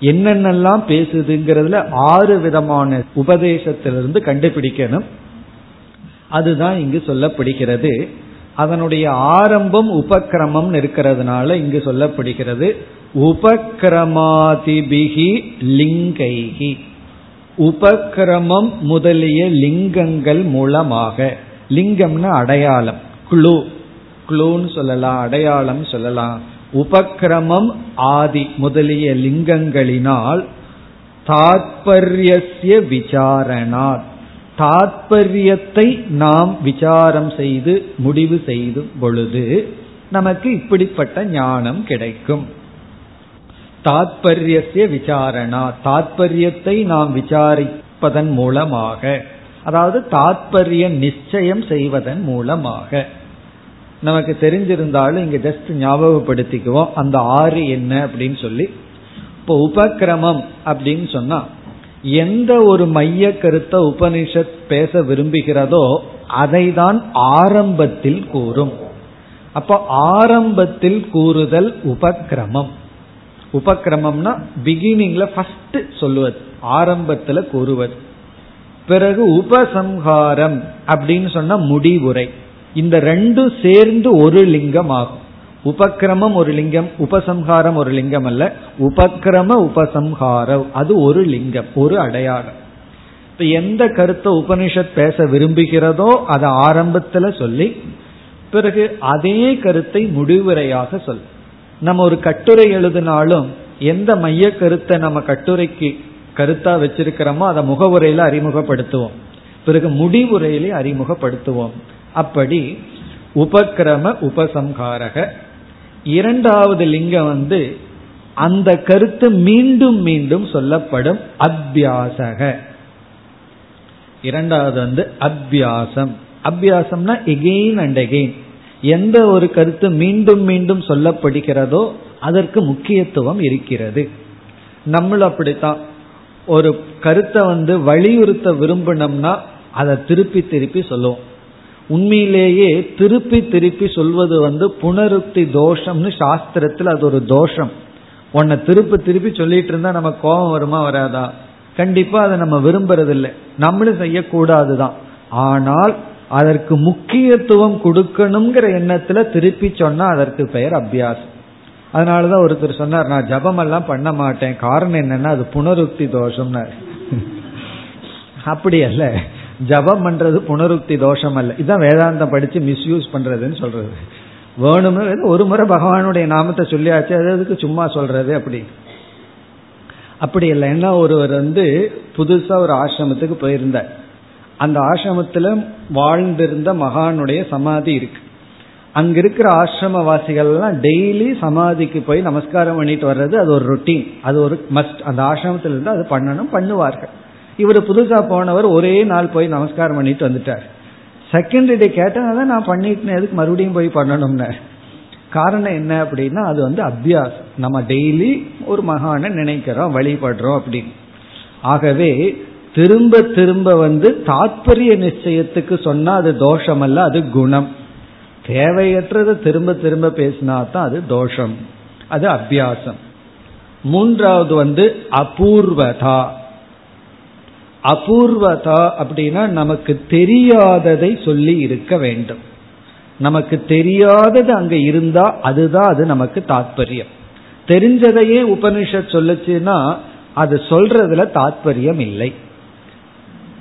என்னென்னலாம் பேசுதுங்கிறதுல ஆறு விதமான உபதேசத்திலிருந்து கண்டுபிடிக்கணும். அதுதான் இங்கு சொல்லப்படுகிறது. அதனுடைய ஆரம்பம் உபக்கிரமம் இருக்கிறதுனால இங்கு சொல்லப்படுகிறது உபக்கிரமாதிபிகி லிங்கைகி. உபக்கிரமம் முதலிய லிங்கங்கள் மூலமாக லிங்கம்னா அடையாளம் குழு. குளூன்னு சொல்லலாம் அடையாளம் சொல்லலாம். உபக்கிரமம் ஆதி முதலிய லிங்கங்களினால் தாத்பரியசிய விசாரணா தாத்பரியத்தை நாம் விசாரம் செய்து முடிவு செய்து பொழுது நமக்கு இப்படிப்பட்ட ஞானம் கிடைக்கும். தாத்பரியசிய விசாரணா தாத்பரியத்தை நாம் விசாரிப்பதன் மூலமாக அதாவது தாத்பரிய நிச்சயம் செய்வதன் மூலமாக. நமக்கு தெரிஞ்சிருந்தாலும் இங்க ஜஸ்ட் ஞாபகப்படுத்திக்குவோம் அந்த ஆறு என்ன அப்படின்னு சொல்லி இப்போ உபக்கிரமம் அப்படின்னு சொன்னா எந்த ஒரு மைய கருத்தை உபனிஷத் பேச விரும்புகிறதோ அதை தான் ஆரம்பத்தில் கூறும். அப்போ ஆரம்பத்தில் கூறுதல் உபக்கிரமம் உபக்கிரமம்னா பிகினிங்ல ஃபர்ஸ்ட் சொல்லுவது ஆரம்பத்துல கூறுவது. பிறகு உபசம்ஹாரம் அப்படின்னு சொன்னா முடிவுரை. இந்த ரெண்டும் சேர்ந்து ஒரு லிங்கம் ஆகும் உபக்கிரமம் ஒரு லிங்கம் உபசம்ஹாரம் ஒரு லிங்கம் அல்ல. உபக்கிரம உபசம்ஹாரம். அது ஒரு லிங்கம் ஒரு அடையாளம். இப்ப எந்த கருத்தை உபனிஷத் பேச விரும்புகிறதோ அதை ஆரம்பத்துல சொல்லி பிறகு அதே கருத்தை முடிவுரையாக சொல். நம்ம ஒரு கட்டுரை எழுதினாலும் எந்த மைய கருத்தை நம்ம கட்டுரைக்கு கருத்தா வச்சிருக்கிறோமோ அதை முகவுரையில அறிமுகப்படுத்துவோம். பிறகு முடிவுரையிலே அறிமுகப்படுத்துவோம். அப்படி உபக்கிரம உபசம்ஹாரக இரண்டாவது லிங்கம் வந்து அந்த கருத்து மீண்டும் மீண்டும் சொல்லப்படும் அபியாசக. இரண்டாவது வந்து அபியாசம். அபியாசம்னா எகெயின் அண்ட் எகெயின் எந்த ஒரு கருத்து மீண்டும் மீண்டும் சொல்லப்படுகிறதோ அதற்கு முக்கியத்துவம் இருக்கிறது. நம்மளும் அப்படித்தான். ஒரு கருத்தை வந்து வலியுறுத்த விரும்பினோம்னா அதை திருப்பி திருப்பி சொல்லுவோம். உண்மையிலேயே திருப்பி திருப்பி சொல்வது வந்து புனருக்தி தோஷம்னு சாஸ்திரத்தில் அது ஒரு தோஷம். உன்னை திருப்பி திருப்பி சொல்லிட்டு இருந்தா நம்ம கோபம் வருமா வராதா? கண்டிப்பா அதை நம்ம விரும்புறதில்லை. நம்மளும் செய்யக்கூடாது தான் ஆனால் அதற்கு முக்கியத்துவம் கொடுக்கணுங்கிற எண்ணத்துல திருப்பி சொன்னா அதற்கு பெயர் அபியாசம். அதனாலதான் ஒருத்தர் சொன்னார் நான் ஜபம் எல்லாம் பண்ண மாட்டேன். காரணம் என்னன்னா அது புனருக்தி தோஷம்னார். அப்படி அல்ல ஜபம் பண்றது புனருக்தி தோஷம் அல்ல இதுதான் வேதாந்தம் படிச்சு மிஸ்யூஸ் பண்றதுன்னு சொல்றது. வேணும்னு ஒரு முறை பகவானுடைய நாமத்தை சொல்லியாச்சு அது அதுக்கு சும்மா சொல்றது அப்படி. அப்படி இல்லை என்ன ஒருவர் வந்து புதுசா ஒரு ஆசிரமத்துக்கு போயிருந்தார். அந்த ஆசிரமத்தில் வாழ்ந்திருந்த மகானுடைய சமாதி இருக்கு. அங்க இருக்கிற ஆசிரமவாசிகள்லாம் டெய்லி சமாதிக்கு போய் நமஸ்காரம் பண்ணிட்டு வர்றது அது ஒரு ருட்டீன் அது ஒரு மஸ்ட் அந்த ஆசிரமத்திலிருந்து அது பண்ணணும் பண்ணுவார்கள். இவர் புதுசா போனவர் ஒரே நாள் போய் நமஸ்காரம் பண்ணிட்டு வந்துட்டார். செகண்ட் டே தான் நான் பண்ணிட்டேன் எதுக்கு மறுபடியும் போய் பண்ணணும்னு? காரணம் என்ன அப்படின்னா அது வந்து அபியாசம். நம்ம டெய்லி ஒரு மகான நினைக்கிறோம் வழிபடுறோம் அப்படின்னு. ஆகவே திரும்ப திரும்ப வந்து தாத்பரிய நிச்சயத்துக்கு சொன்னா அது தோஷம் அல்ல அது குணம். தேவையற்றதை திரும்ப திரும்ப பேசினா தான் அது தோஷம். அது அபியாசம். மூன்றாவது வந்து அபூர்வதா. அபூர்வதா அப்படின்னா நமக்கு தெரியாததை சொல்லி இருக்க வேண்டும். நமக்கு தெரியாதது அங்க இருந்தா அதுதான் அது நமக்கு தாத்பரியம். தெரிஞ்சதையே உபனிஷத் சொல்லுச்சுன்னா அது சொல்றதுல தாத்பரியம் இல்லை.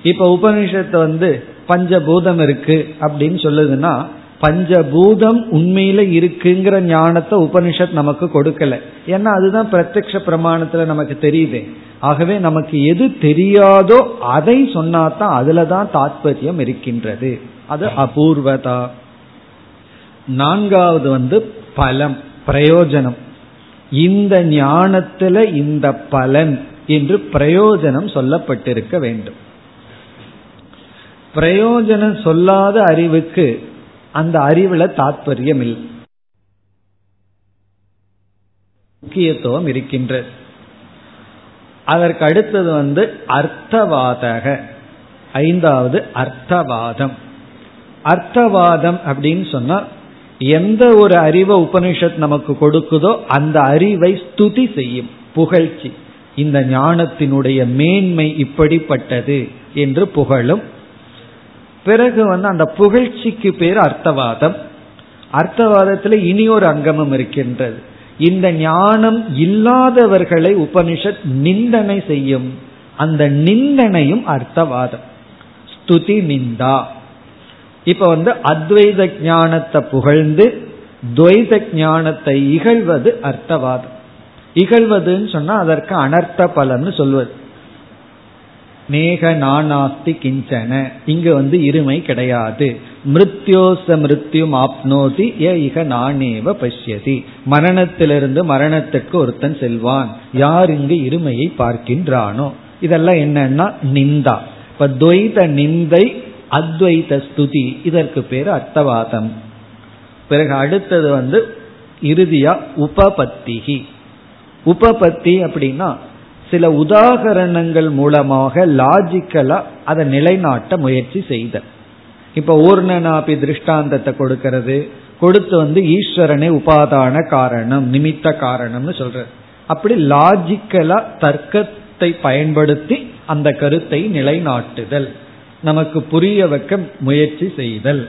இப்ப உபனிஷத்து வந்து பஞ்சபூதம் இருக்கு அப்படின்னு சொல்லுதுன்னா பஞ்சபூதம் உண்மையில இருக்குங்கிற ஞானத்தை உபனிஷத் நமக்கு கொடுக்கல. ஏன்னா அதுதான் பிரத்யக்ஷ பிரமாணத்துல நமக்கு தெரியுது. ஆகவே நமக்கு எது தெரியாதோ அதை சொன்னாதான் அதுலதான் தாத்பரியம் இருக்கின்றது. அது அபூர்வதா. நான்காவது வந்து பலம் பிரயோஜனம். இந்த ஞானத்துல இந்த பலன் என்று பிரயோஜனம் சொல்லப்பட்டிருக்க வேண்டும். பிரயோஜனம் சொல்லாத அறிவுக்கு அந்த அறிவுல தாத்பரியம் இல்லை முக்கியத்துவம் இருக்கின்றது அதற்கு அடுத்தது வந்து அர்த்தவாதக. ஐந்தாவது அர்த்தவாதம். அர்த்தவாதம் அப்படின்னு சொன்னா எந்த ஒரு அறிவை உபனிஷத் நமக்கு கொடுக்குதோ அந்த அறிவை ஸ்துதி செய்யும் புகழ்ச்சி. இந்த ஞானத்தினுடைய மேன்மை இப்படிப்பட்டது என்று புகழும் பிறகு வந்து அந்த புகழ்ச்சிக்கு பேர் அர்த்தவாதம். அர்த்தவாதத்தில் இனி ஒரு அங்கமும் இருக்கின்றது. இந்த ஞானம் இல்லாதவர்களை உபனிஷத் நிந்தனை செய்யும். அந்த நிந்தனையும் அர்த்தவாதம். ஸ்துதி நிந்தா. இப்ப வந்து அத்வைத ஞானத்தை புகழ்ந்து துவைத ஞானத்தை இகழ்வது அர்த்தவாதம். இகழ்வதுன்னு சொன்னா அதற்கு அனர்த்த பலன்னு சொல்வது. நேக நானாஸ்தி கிஞ்சன. இங்கு வந்து இருமை கிடையாது. மிருத்யோச மிருத்யும் ஆப்னோதி ஏ இக நானேவ பஷ்யதி. மரணத்திலிருந்து மரணத்திற்கு ஒருத்தன் செல்வான். யார் இங்கு இருமையை பார்க்கின்றானோ. இதெல்லாம் என்னன்னா நிந்தா. இப்ப துவைத நிந்தை அத்வைத ஸ்துதி. இதற்கு பேர் அர்த்தவாதம். பிறகு அடுத்தது வந்து இறுதியா உபபத்திகி. உபபத்தி அப்படின்னா சில உதாகரணங்கள் மூலமாக லாஜிக்கலா அதை நிலைநாட்ட முயற்சி செய்த இப்ப ஊர்ணனாபி திருஷ்டாந்தத்தை கொடுக்கிறது. கொடுத்து வந்து ஈஸ்வரனை உபாதான காரணம் நிமித்த காரணம்னு சொல்றது அப்படி லாஜிக்கலா தர்க்கத்தை பயன்படுத்தி அந்த கருத்தை நிலைநாட்டுதல். நமக்கு புரிய வைக்க முயற்சி செய்தல்.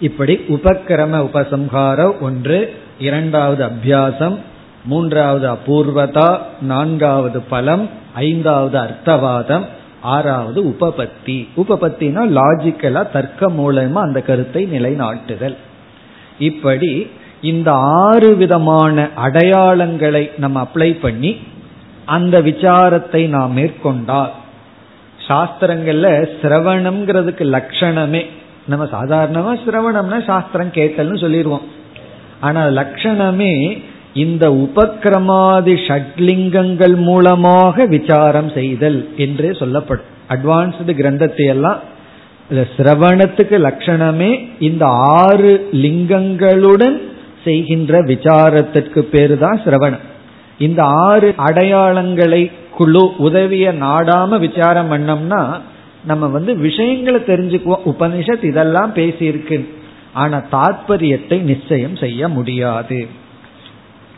இப்படி உபக்கிரம உபசம்ஹாரம் ஒன்று இரண்டாவது அபியாசம் மூன்றாவது அபூர்வதா நான்காவது பலம் ஐந்தாவது அர்த்தவாதம் ஆறாவது உபபத்தி. உபபத்தினா லாஜிக்கலா தர்க்க மூலமா அந்த கருத்தை நிலைநாட்டுதல். இப்படி இந்த ஆறு விதமான அடையாளங்களை நம்ம அப்ளை பண்ணி அந்த விசாரத்தை நாம் மேற்கொண்டால் சாஸ்திரங்கள்ல சிரவணம்ங்கிறதுக்கு லட்சணமே. நம்ம சாதாரணமா சிரவணம்னா சாஸ்திரம் கேட்டல்னு சொல்லிடுவோம் ஆனா லட்சணமே இந்த உபக்கிரமாதி ஷட்லிங்கங்கள் மூலமாக விசாரம் செய்தல் என்றே சொல்லப்படும். அட்வான்ஸ்டு கிரந்தத்தை எல்லாம் சிரவணத்துக்கு லட்சணமே இந்த ஆறு லிங்கங்களுடன் செய்கின்ற விசாரத்திற்கு பேரு தான் சிரவணம். இந்த ஆறு அடையாளங்களை குழு உதவிய நாடாம விசாரம் பண்ணோம்னா நம்ம வந்து விஷயங்களை தெரிஞ்சுக்குவோம். உபனிஷத் இதெல்லாம் பேசியிருக்கு. ஆனா தாத்பரியத்தை நிச்சயம் செய்ய முடியாது.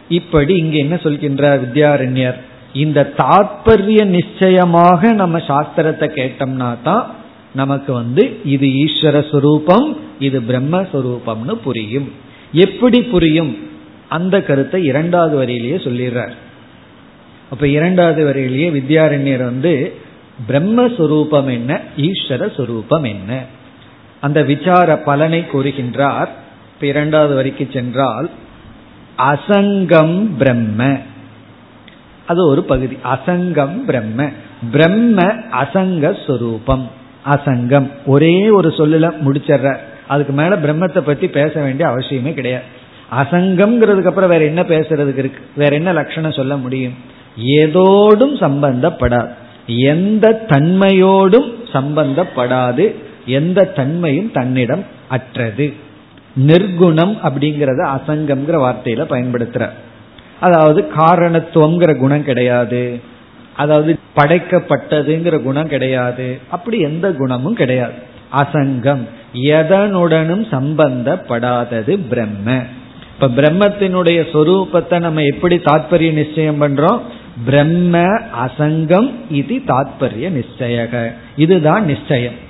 இப்படி இங்க என்ன சொல்கின்றார் வித்யாரண்யர்? இந்த தாற்பய நிச்சயமாக நம்ம சாஸ்திரத்தை கேட்டோம்னா தான் நமக்கு வந்து இது ஈஸ்வர சுரூபம் இது பிரம்மஸ்வரூபம்னு புரியும். எப்படி புரியும்? அந்த கருத்தை இரண்டாவது வரியிலேயே சொல்லிடுறார். அப்ப இரண்டாவது வரையிலேயே வித்யாரண்யர் வந்து பிரம்மஸ்வரூபம் என்ன ஈஸ்வர சுரூபம் என்ன? அந்த விசார பலனை கூறுகின்றார். இப்ப இரண்டாவது வரைக்கு சென்றால் அசங்கம் பிரம்ம. அது ஒரு பகுதி. அசங்கம் பிரம்ம. பிரம்ம அசங்க ஸ்வரூபம் அசங்கம். ஒரே ஒரு சொல்லுல முடிச்சிடுற அதுக்கு மேல பிரம்மத்தை பத்தி பேச வேண்டிய அவசியமே கிடையாது. அசங்கம்ங்கிறதுக்கு அப்புறம் வேற என்ன பேசுறதுக்கு இருக்கு? வேற என்ன லட்சணம் சொல்ல முடியும்? ஏதோடும் சம்பந்தப்படாது. எந்த தன்மையோடும் சம்பந்தப்படாது. எந்த தன்மையும் தன்னிடம் அற்றது. நிர்குணம் அப்படிங்கறத அசங்கம்ங்கிற வார்த்தையில பயன்படுத்துற. அதாவது காரணத்துவங்கிற குணம் கிடையாது. அதாவது படைக்கப்பட்டதுங்கிற குணம் கிடையாது. அப்படி எந்த குணமும் கிடையாது. அசங்கம். எதனுடனும் சம்பந்தப்படாதது பிரம்ம. இப்ப பிரம்மத்தினுடைய சொரூபத்தை நம்ம எப்படி தாற்பரிய நிச்சயம் பண்றோம்? பிரம்ம அசங்கம் இது தாற்பரிய நிச்சயக. இதுதான் நிச்சயம்.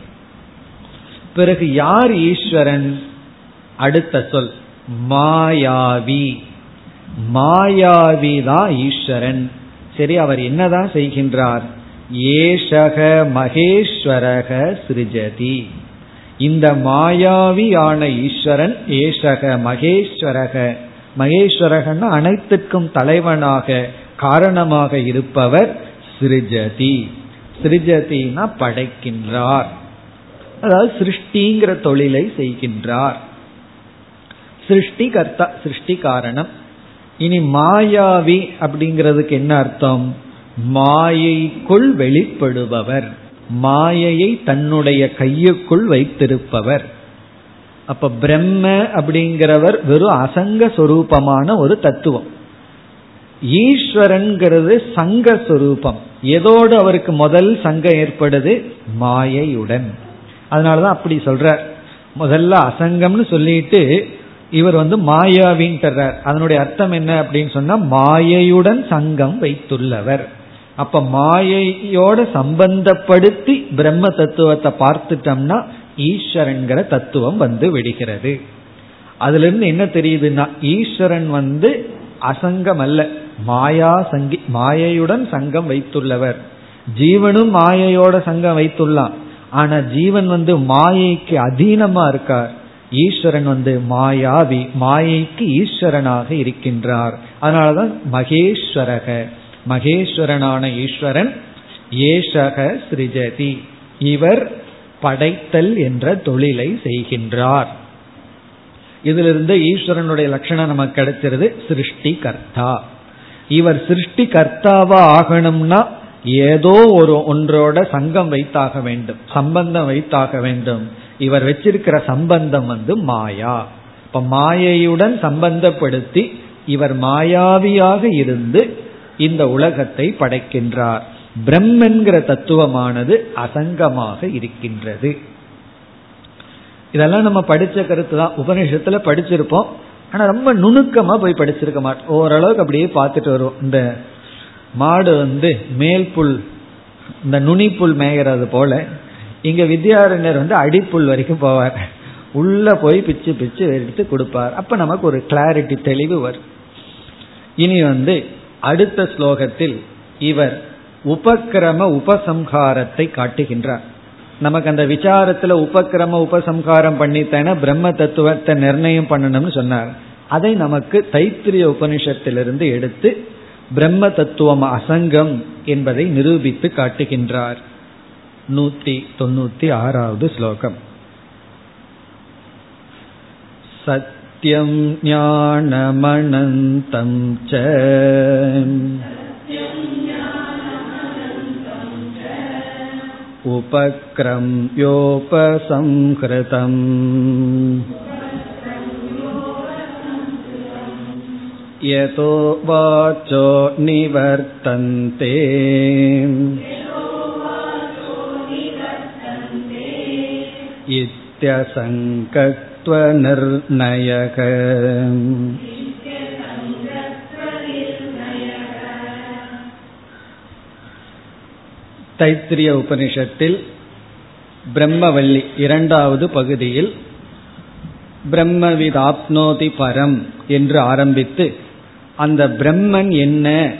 பிறகு யார் ஈஸ்வரன்? அடுத்த சொல் மாயாவி. மாயாவி தான் ஈஸ்வரன். சரி அவர் என்னதான் செய்கின்றார்? ஏஷக மகேஸ்வரக சிருஜதி. இந்த மாயாவியான ஈஸ்வரன் ஏஷக மகேஸ்வரக. மகேஸ்வரகன்னா அனைத்துக்கும் தலைவனாக காரணமாக இருப்பவர் சிருஜதி. சிருஜதினா படைக்கின்றார். அதாவது சிருஷ்டிங்கிற தொழிலை செய்கின்றார். சிருஷ்டி கர்த்தா சிருஷ்டி காரணம் இனி மாயாவி அப்படிங்கிறதுக்கு என்ன அர்த்தம்? மாயைக்குள் வெளிப்படுபவர். மாயையை தன்னுடைய கையுக்குள் வைத்திருப்பவர். அப்ப பிரம்ம அப்படிங்கிறவர் வெறும் அசங்க சொரூபமான ஒரு தத்துவம். ஈஸ்வரன்கிறது சங்க சொரூபம். எதோடு அவருக்கு முதல் சங்கம் ஏற்படுது? மாயையுடன். அதனாலதான் அப்படி சொல்ற முதல்ல அசங்கம்னு சொல்லிட்டு இவர் வந்து மாயாவின்றார் அதனுடைய அர்த்தம் என்ன அப்படின்னு சொன்னா மாயையுடன் சங்கம் வைத்துள்ளவர். அப்ப மாயையோட சம்பந்தப்படுத்தி பிரம்ம தத்துவத்தை பார்த்துட்டோம்னா ஈஸ்வரன்கிற தத்துவம் வந்து விடுகிறது. அதுல இருந்து என்ன தெரியுதுன்னா ஈஸ்வரன் வந்து அசங்கம் அல்ல மாயா சங்கி மாயையுடன் சங்கம் வைத்துள்ளவர். ஜீவனும் மாயையோட சங்கம் வைத்துள்ளான். ஆனா ஜீவன் வந்து மாயைக்கு அதீனமா இருக்கார். ஈஸ்வரன் வந்து மாயாவி மாயைக்கு ஈஸ்வரனாக இருக்கின்றார். அதனாலதான் மகேஸ்வரக. மகேஸ்வரனான ஈஸ்வரன் ஏஷக சிருஜதி. இவர் படைத்தல் என்ற தொழிலை செய்கின்றார். இதிலிருந்து ஈஸ்வரனுடைய லட்சணம் நமக்கு கிடைச்சிருது சிருஷ்டி கர்த்தா இவர் சிருஷ்டி கர்த்தாவா ஆகணும்னா ஏதோ ஒரு ஒன்றோட சங்கம் வைத்தாக வேண்டும் சம்பந்தம் வைத்தாக வேண்டும். இவர் வச்சிருக்கிற சம்பந்தம் வந்து மாயா. இப்ப மாயையுடன் சம்பந்தப்படுத்தி இவர் மாயாவியாக இருந்து இந்த உலகத்தை படைக்கின்றார். பிரம்மென்கிற தத்துவமானது அசங்கமாக இருக்கின்றது. இதெல்லாம் நம்ம படிச்ச கருத்து தான். உபநிஷத்துல படிச்சிருப்போம். ஆனா ரொம்ப நுணுக்கமா போய் படிச்சிருக்க மாட்டோம் ஓரளவுக்கு அப்படியே பார்த்துட்டு வருவோம். இந்த மாடு வந்து மேல் புல் இந்த நுனிப்புல் மேயறது போல இங்க வித்யாரண்யர் வந்து அடிப்புல் வரைக்கும் போவார். உள்ள போய் பிச்சு பிச்சு எடுத்து கொடுப்பார். அப்ப நமக்கு ஒரு கிளாரிட்டி தெளிவு வரும். இனி வந்து அடுத்த ஸ்லோகத்தில் இவர் உபக்கிரம உபசம்ஹாரத்தை காட்டுகின்றார். நமக்கு அந்த விசாரத்துல உபக்கிரம உபசம்ஹாரம் பண்ணித்தானே பிரம்ம தத்துவத்தை நிர்ணயம் பண்ணணும்னு சொன்னார். அதை நமக்கு தைத்திரிய உபனிஷத்திலிருந்து எடுத்து பிரம்ம தத்துவம் அசங்கம் என்பதை நிரூபித்து காட்டுகின்றார். நூத்தி தொண்ணூத்தி ஆறாவது ஸ்லோகம் சத்யம் ஞானமனந்தம் ச उपक्रम्योपसंहृतम् यतो वाचो निवर्तन्ते इत्यसङ्कत्वनिर्णयः தைத்திரிய உபனிஷத்தில் பிரம்மவல்லி இரண்டாவது பகுதியில் பிரம்மவித் ஆப்னோதி பரம் என்று ஆரம்பித்து அந்த பிரம்மன் என்ன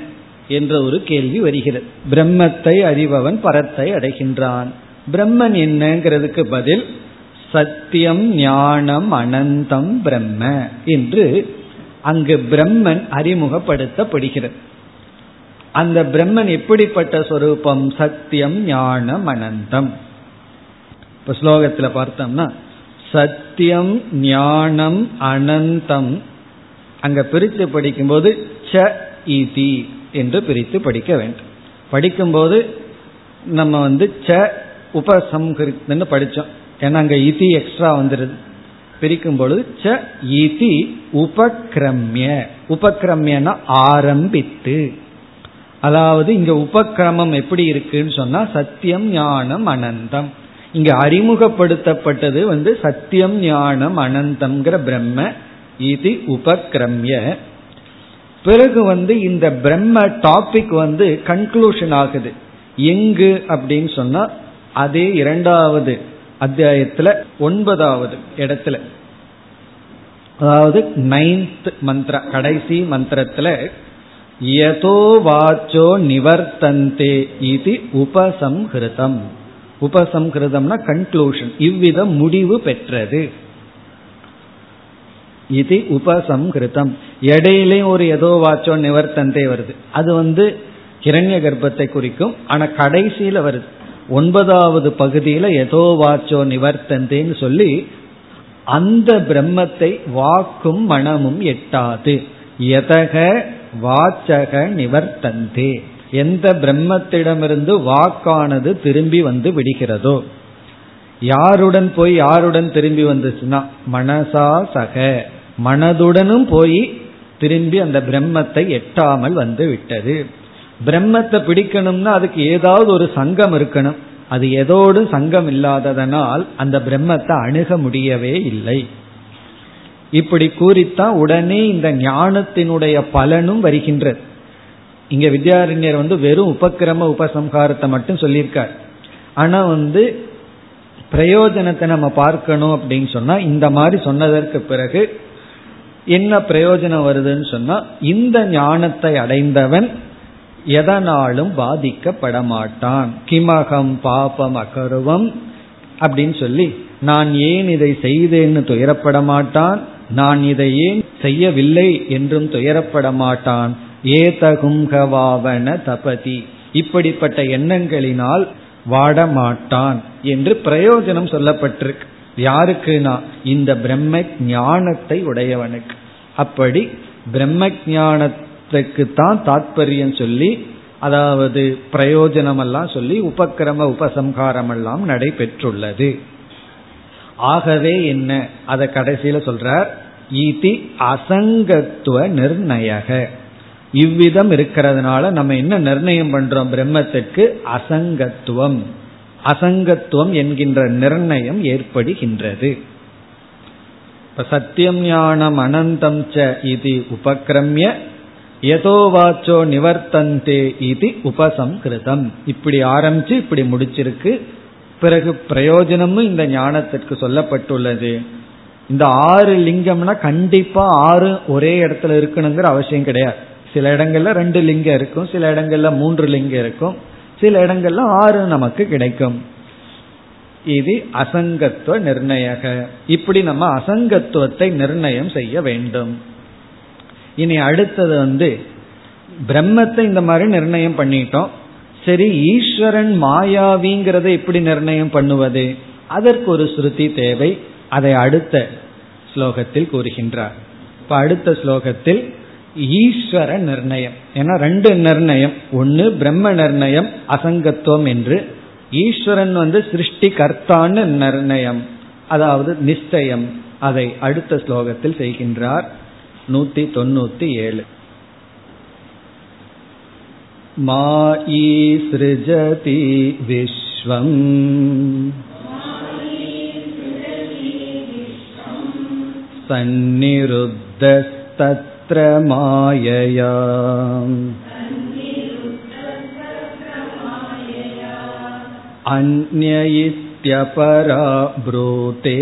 என்ற ஒரு கேள்வி வருகிறது பிரம்மத்தை அறிபவன் பரத்தை அடைகின்றான் பிரம்மன் என்னங்கிறதுக்கு பதில் சத்தியம் ஞானம் அனந்தம் பிரம்ம என்று அங்கு பிரம்மன் அறிமுகப்படுத்தப்படுகிறது. அந்த பிரம்மன் எப்படிப்பட்ட சொரூபம்? சத்தியம் ஞானம் அனந்தம். இப்ப ஸ்லோகத்துல பார்த்தோம்னா சத்தியம் ஞானம் அனந்தம் அங்க பிரித்து படிக்கும்போது ச இதி என்று பிரித்து படிக்க வேண்டும். படிக்கும்போது நம்ம வந்து ச உபசம்ஹரித்துன்னு படித்தோம் ஏன்னா அங்கே இதி எக்ஸ்ட்ரா வந்துடுது பிரிக்கும் பொழுது ச இதி உபக்ரம்ய. உபக்ரமியன்னா ஆரம்பித்து. அதாவது இங்க உபக்கிரமம் எப்படி இருக்குன்னு சொன்னா சத்தியம் ஞானம் அனந்தம். இங்க அறிமுகப்படுத்தப்பட்டது வந்து சத்தியம் ஞானம் அனந்தம்ங்கிற பிரம்ம இது உபக்கிரமிய பிறகு வந்து இந்த பிரம்ம டாபிக் வந்து கன்க்ளூஷன் ஆகுது. எங்கு அப்படின்னு சொன்னா அதே இரண்டாவது அத்தியாயத்துல ஒன்பதாவது இடத்துல. அதாவது நைன்த் மந்திர கடைசி மந்திரத்துல யதோ வாச்சோ நிவர்த்தந்தே இது உபசம்ஹிருதம். உபசம்ஹிருதம்னா கன்க்ளூஷன் இவ்விதம் முடிவு பெற்றது. இது உபசம்ஹிருதம். இடையிலையும் ஒரு ஏதோ வாச்சோ நிவர்த்தந்தே வருது. அது வந்து கிரண்ய கர்ப்பத்தை குறிக்கும் ஆனா கடைசியில வருது. ஒன்பதாவது பகுதியில எதோ வாச்சோ நிவர்த்தந்தேன்னு சொல்லி அந்த பிரம்மத்தை வாக்கும் மனமும் எட்டாது. எதக வாச்சக நிவர்த்தந்தே. எந்த பிரம்மத்திடமிருந்து வாக்கானது திரும்பி வந்து விடுகிறதோ. யாருடன் போய் யாருடன் திரும்பி வந்துச்சுன்னா மனசா சக. மனதுடனும் போய் திரும்பி அந்த பிரம்மத்தை எட்டாமல் வந்து விட்டது. பிரம்மத்தை பிடிக்கணும்னா அதுக்கு ஏதாவது ஒரு சங்கம் இருக்கணும். அது எதோடு சங்கம் இல்லாததனால் அந்த பிரம்மத்தை அணுக முடியவே இல்லை. இப்படி கூறித்தான் உடனே இந்த ஞானத்தினுடைய பலனும் வருகின்றது. இங்க வித்யாரண்யர் வந்து வெறும் உபக்கிரம உபசம்ஹாரத்தை மட்டும் சொல்லியிருக்கார். ஆனா வந்து பிரயோஜனத்தை நம்ம பார்க்கணும் அப்படின்னு சொன்னா இந்த மாதிரி சொன்னதற்கு பிறகு என்ன பிரயோஜனம் வருதுன்னு சொன்னா இந்த ஞானத்தை அடைந்தவன் எதனாலும் பாதிக்கப்பட மாட்டான் கிமகம் பாபம் அகருவம் அப்படின்னு சொல்லி நான் ஏன் இதை செய்தேன்னு துயரப்பட மாட்டான் நான் இதை ஏன் செய்யவில்லை என்றும் துயரப்பட மாட்டான் ஏதகுங்கவாவன தபதி. இப்படிப்பட்ட எண்ணங்களினால் வாடமாட்டான் என்று பிரயோஜனம் சொல்லப்பட்டிருக்கு. யாருக்குனா இந்த பிரம்ம ஞானத்தை உடையவனுக்கு. அப்படி பிரம்ம ஞானத்தை தான் தாத்பரியம் சொல்லி அதாவது பிரயோஜனம் எல்லாம் சொல்லி உபக்கிரம உபசம்ஹாரம் எல்லாம் நடைபெற்றுள்ளது. ஆகவே என்ன? அதை கடைசியில சொல்றார் ஈதி அசங்கத்துவ நிர்ணயக. இவ்விதம் இருக்கிறதுனால நம்ம என்ன நிர்ணயம் பண்றோம் பிரம்மத்துக்கு? அசங்கத்துவம். அசங்கத்துவம் என்கின்ற நிர்ணயம் ஏற்படுகின்றது. சத்தியம் ஞானம் அனந்தம் ச இது உபக்கிரமிய எதோ வாச்சோ நிவர்த்தந்தே இது உபசம்கிருதம். இப்படி ஆரம்பிச்சு இப்படி முடிச்சிருக்கு. பிறகு பிரயோஜனமும் இந்த ஞானத்திற்கு சொல்லப்பட்டுள்ளது. இந்த ஆறு லிங்கம்னா கண்டிப்பா ஆறு ஒரே இடத்துல இருக்கணுங்கிற அவசியம் கிடையாது. சில இடங்கள்ல ரெண்டு லிங்கம் இருக்கும் சில இடங்கள்ல மூன்று லிங்கம் இருக்கும் சில இடங்கள்ல ஆறு நமக்கு கிடைக்கும். இது அசங்கத்துவ நிர்ணயக. இப்படி நம்ம அசங்கத்துவத்தை நிர்ணயம் செய்ய வேண்டும். இனி அடுத்தது வந்து பிரம்மத்தை இந்த மாதிரி நிர்ணயம் பண்ணிட்டோம். சரி ஈஸ்வரன் மாயாவிங்கிறத எப்படி நிர்ணயம் பண்ணுவது? அதற்கு ஒரு ஸ்ருதி தேவை. அதை அடுத்த ஸ்லோகத்தில் கூறுகின்றார். இப்ப அடுத்த ஸ்லோகத்தில் ஈஸ்வர நிர்ணயம். ஏன்னா ரெண்டு நிர்ணயம். ஒன்னு பிரம்ம நிர்ணயம் அசங்கத்துவம் என்று. ஈஸ்வரன் வந்து சிருஷ்டி கர்த்தான்னு நிர்ணயம். அதாவது நிச்சயம் அதை அடுத்த ஸ்லோகத்தில் செய்கின்றார். நூத்தி தொண்ணூத்தி ஏழு மாயி சிருஜதி விஸ்வம் सन्निरुद्धस्तत्र मायया अन्य इत्यपरा ब्रूते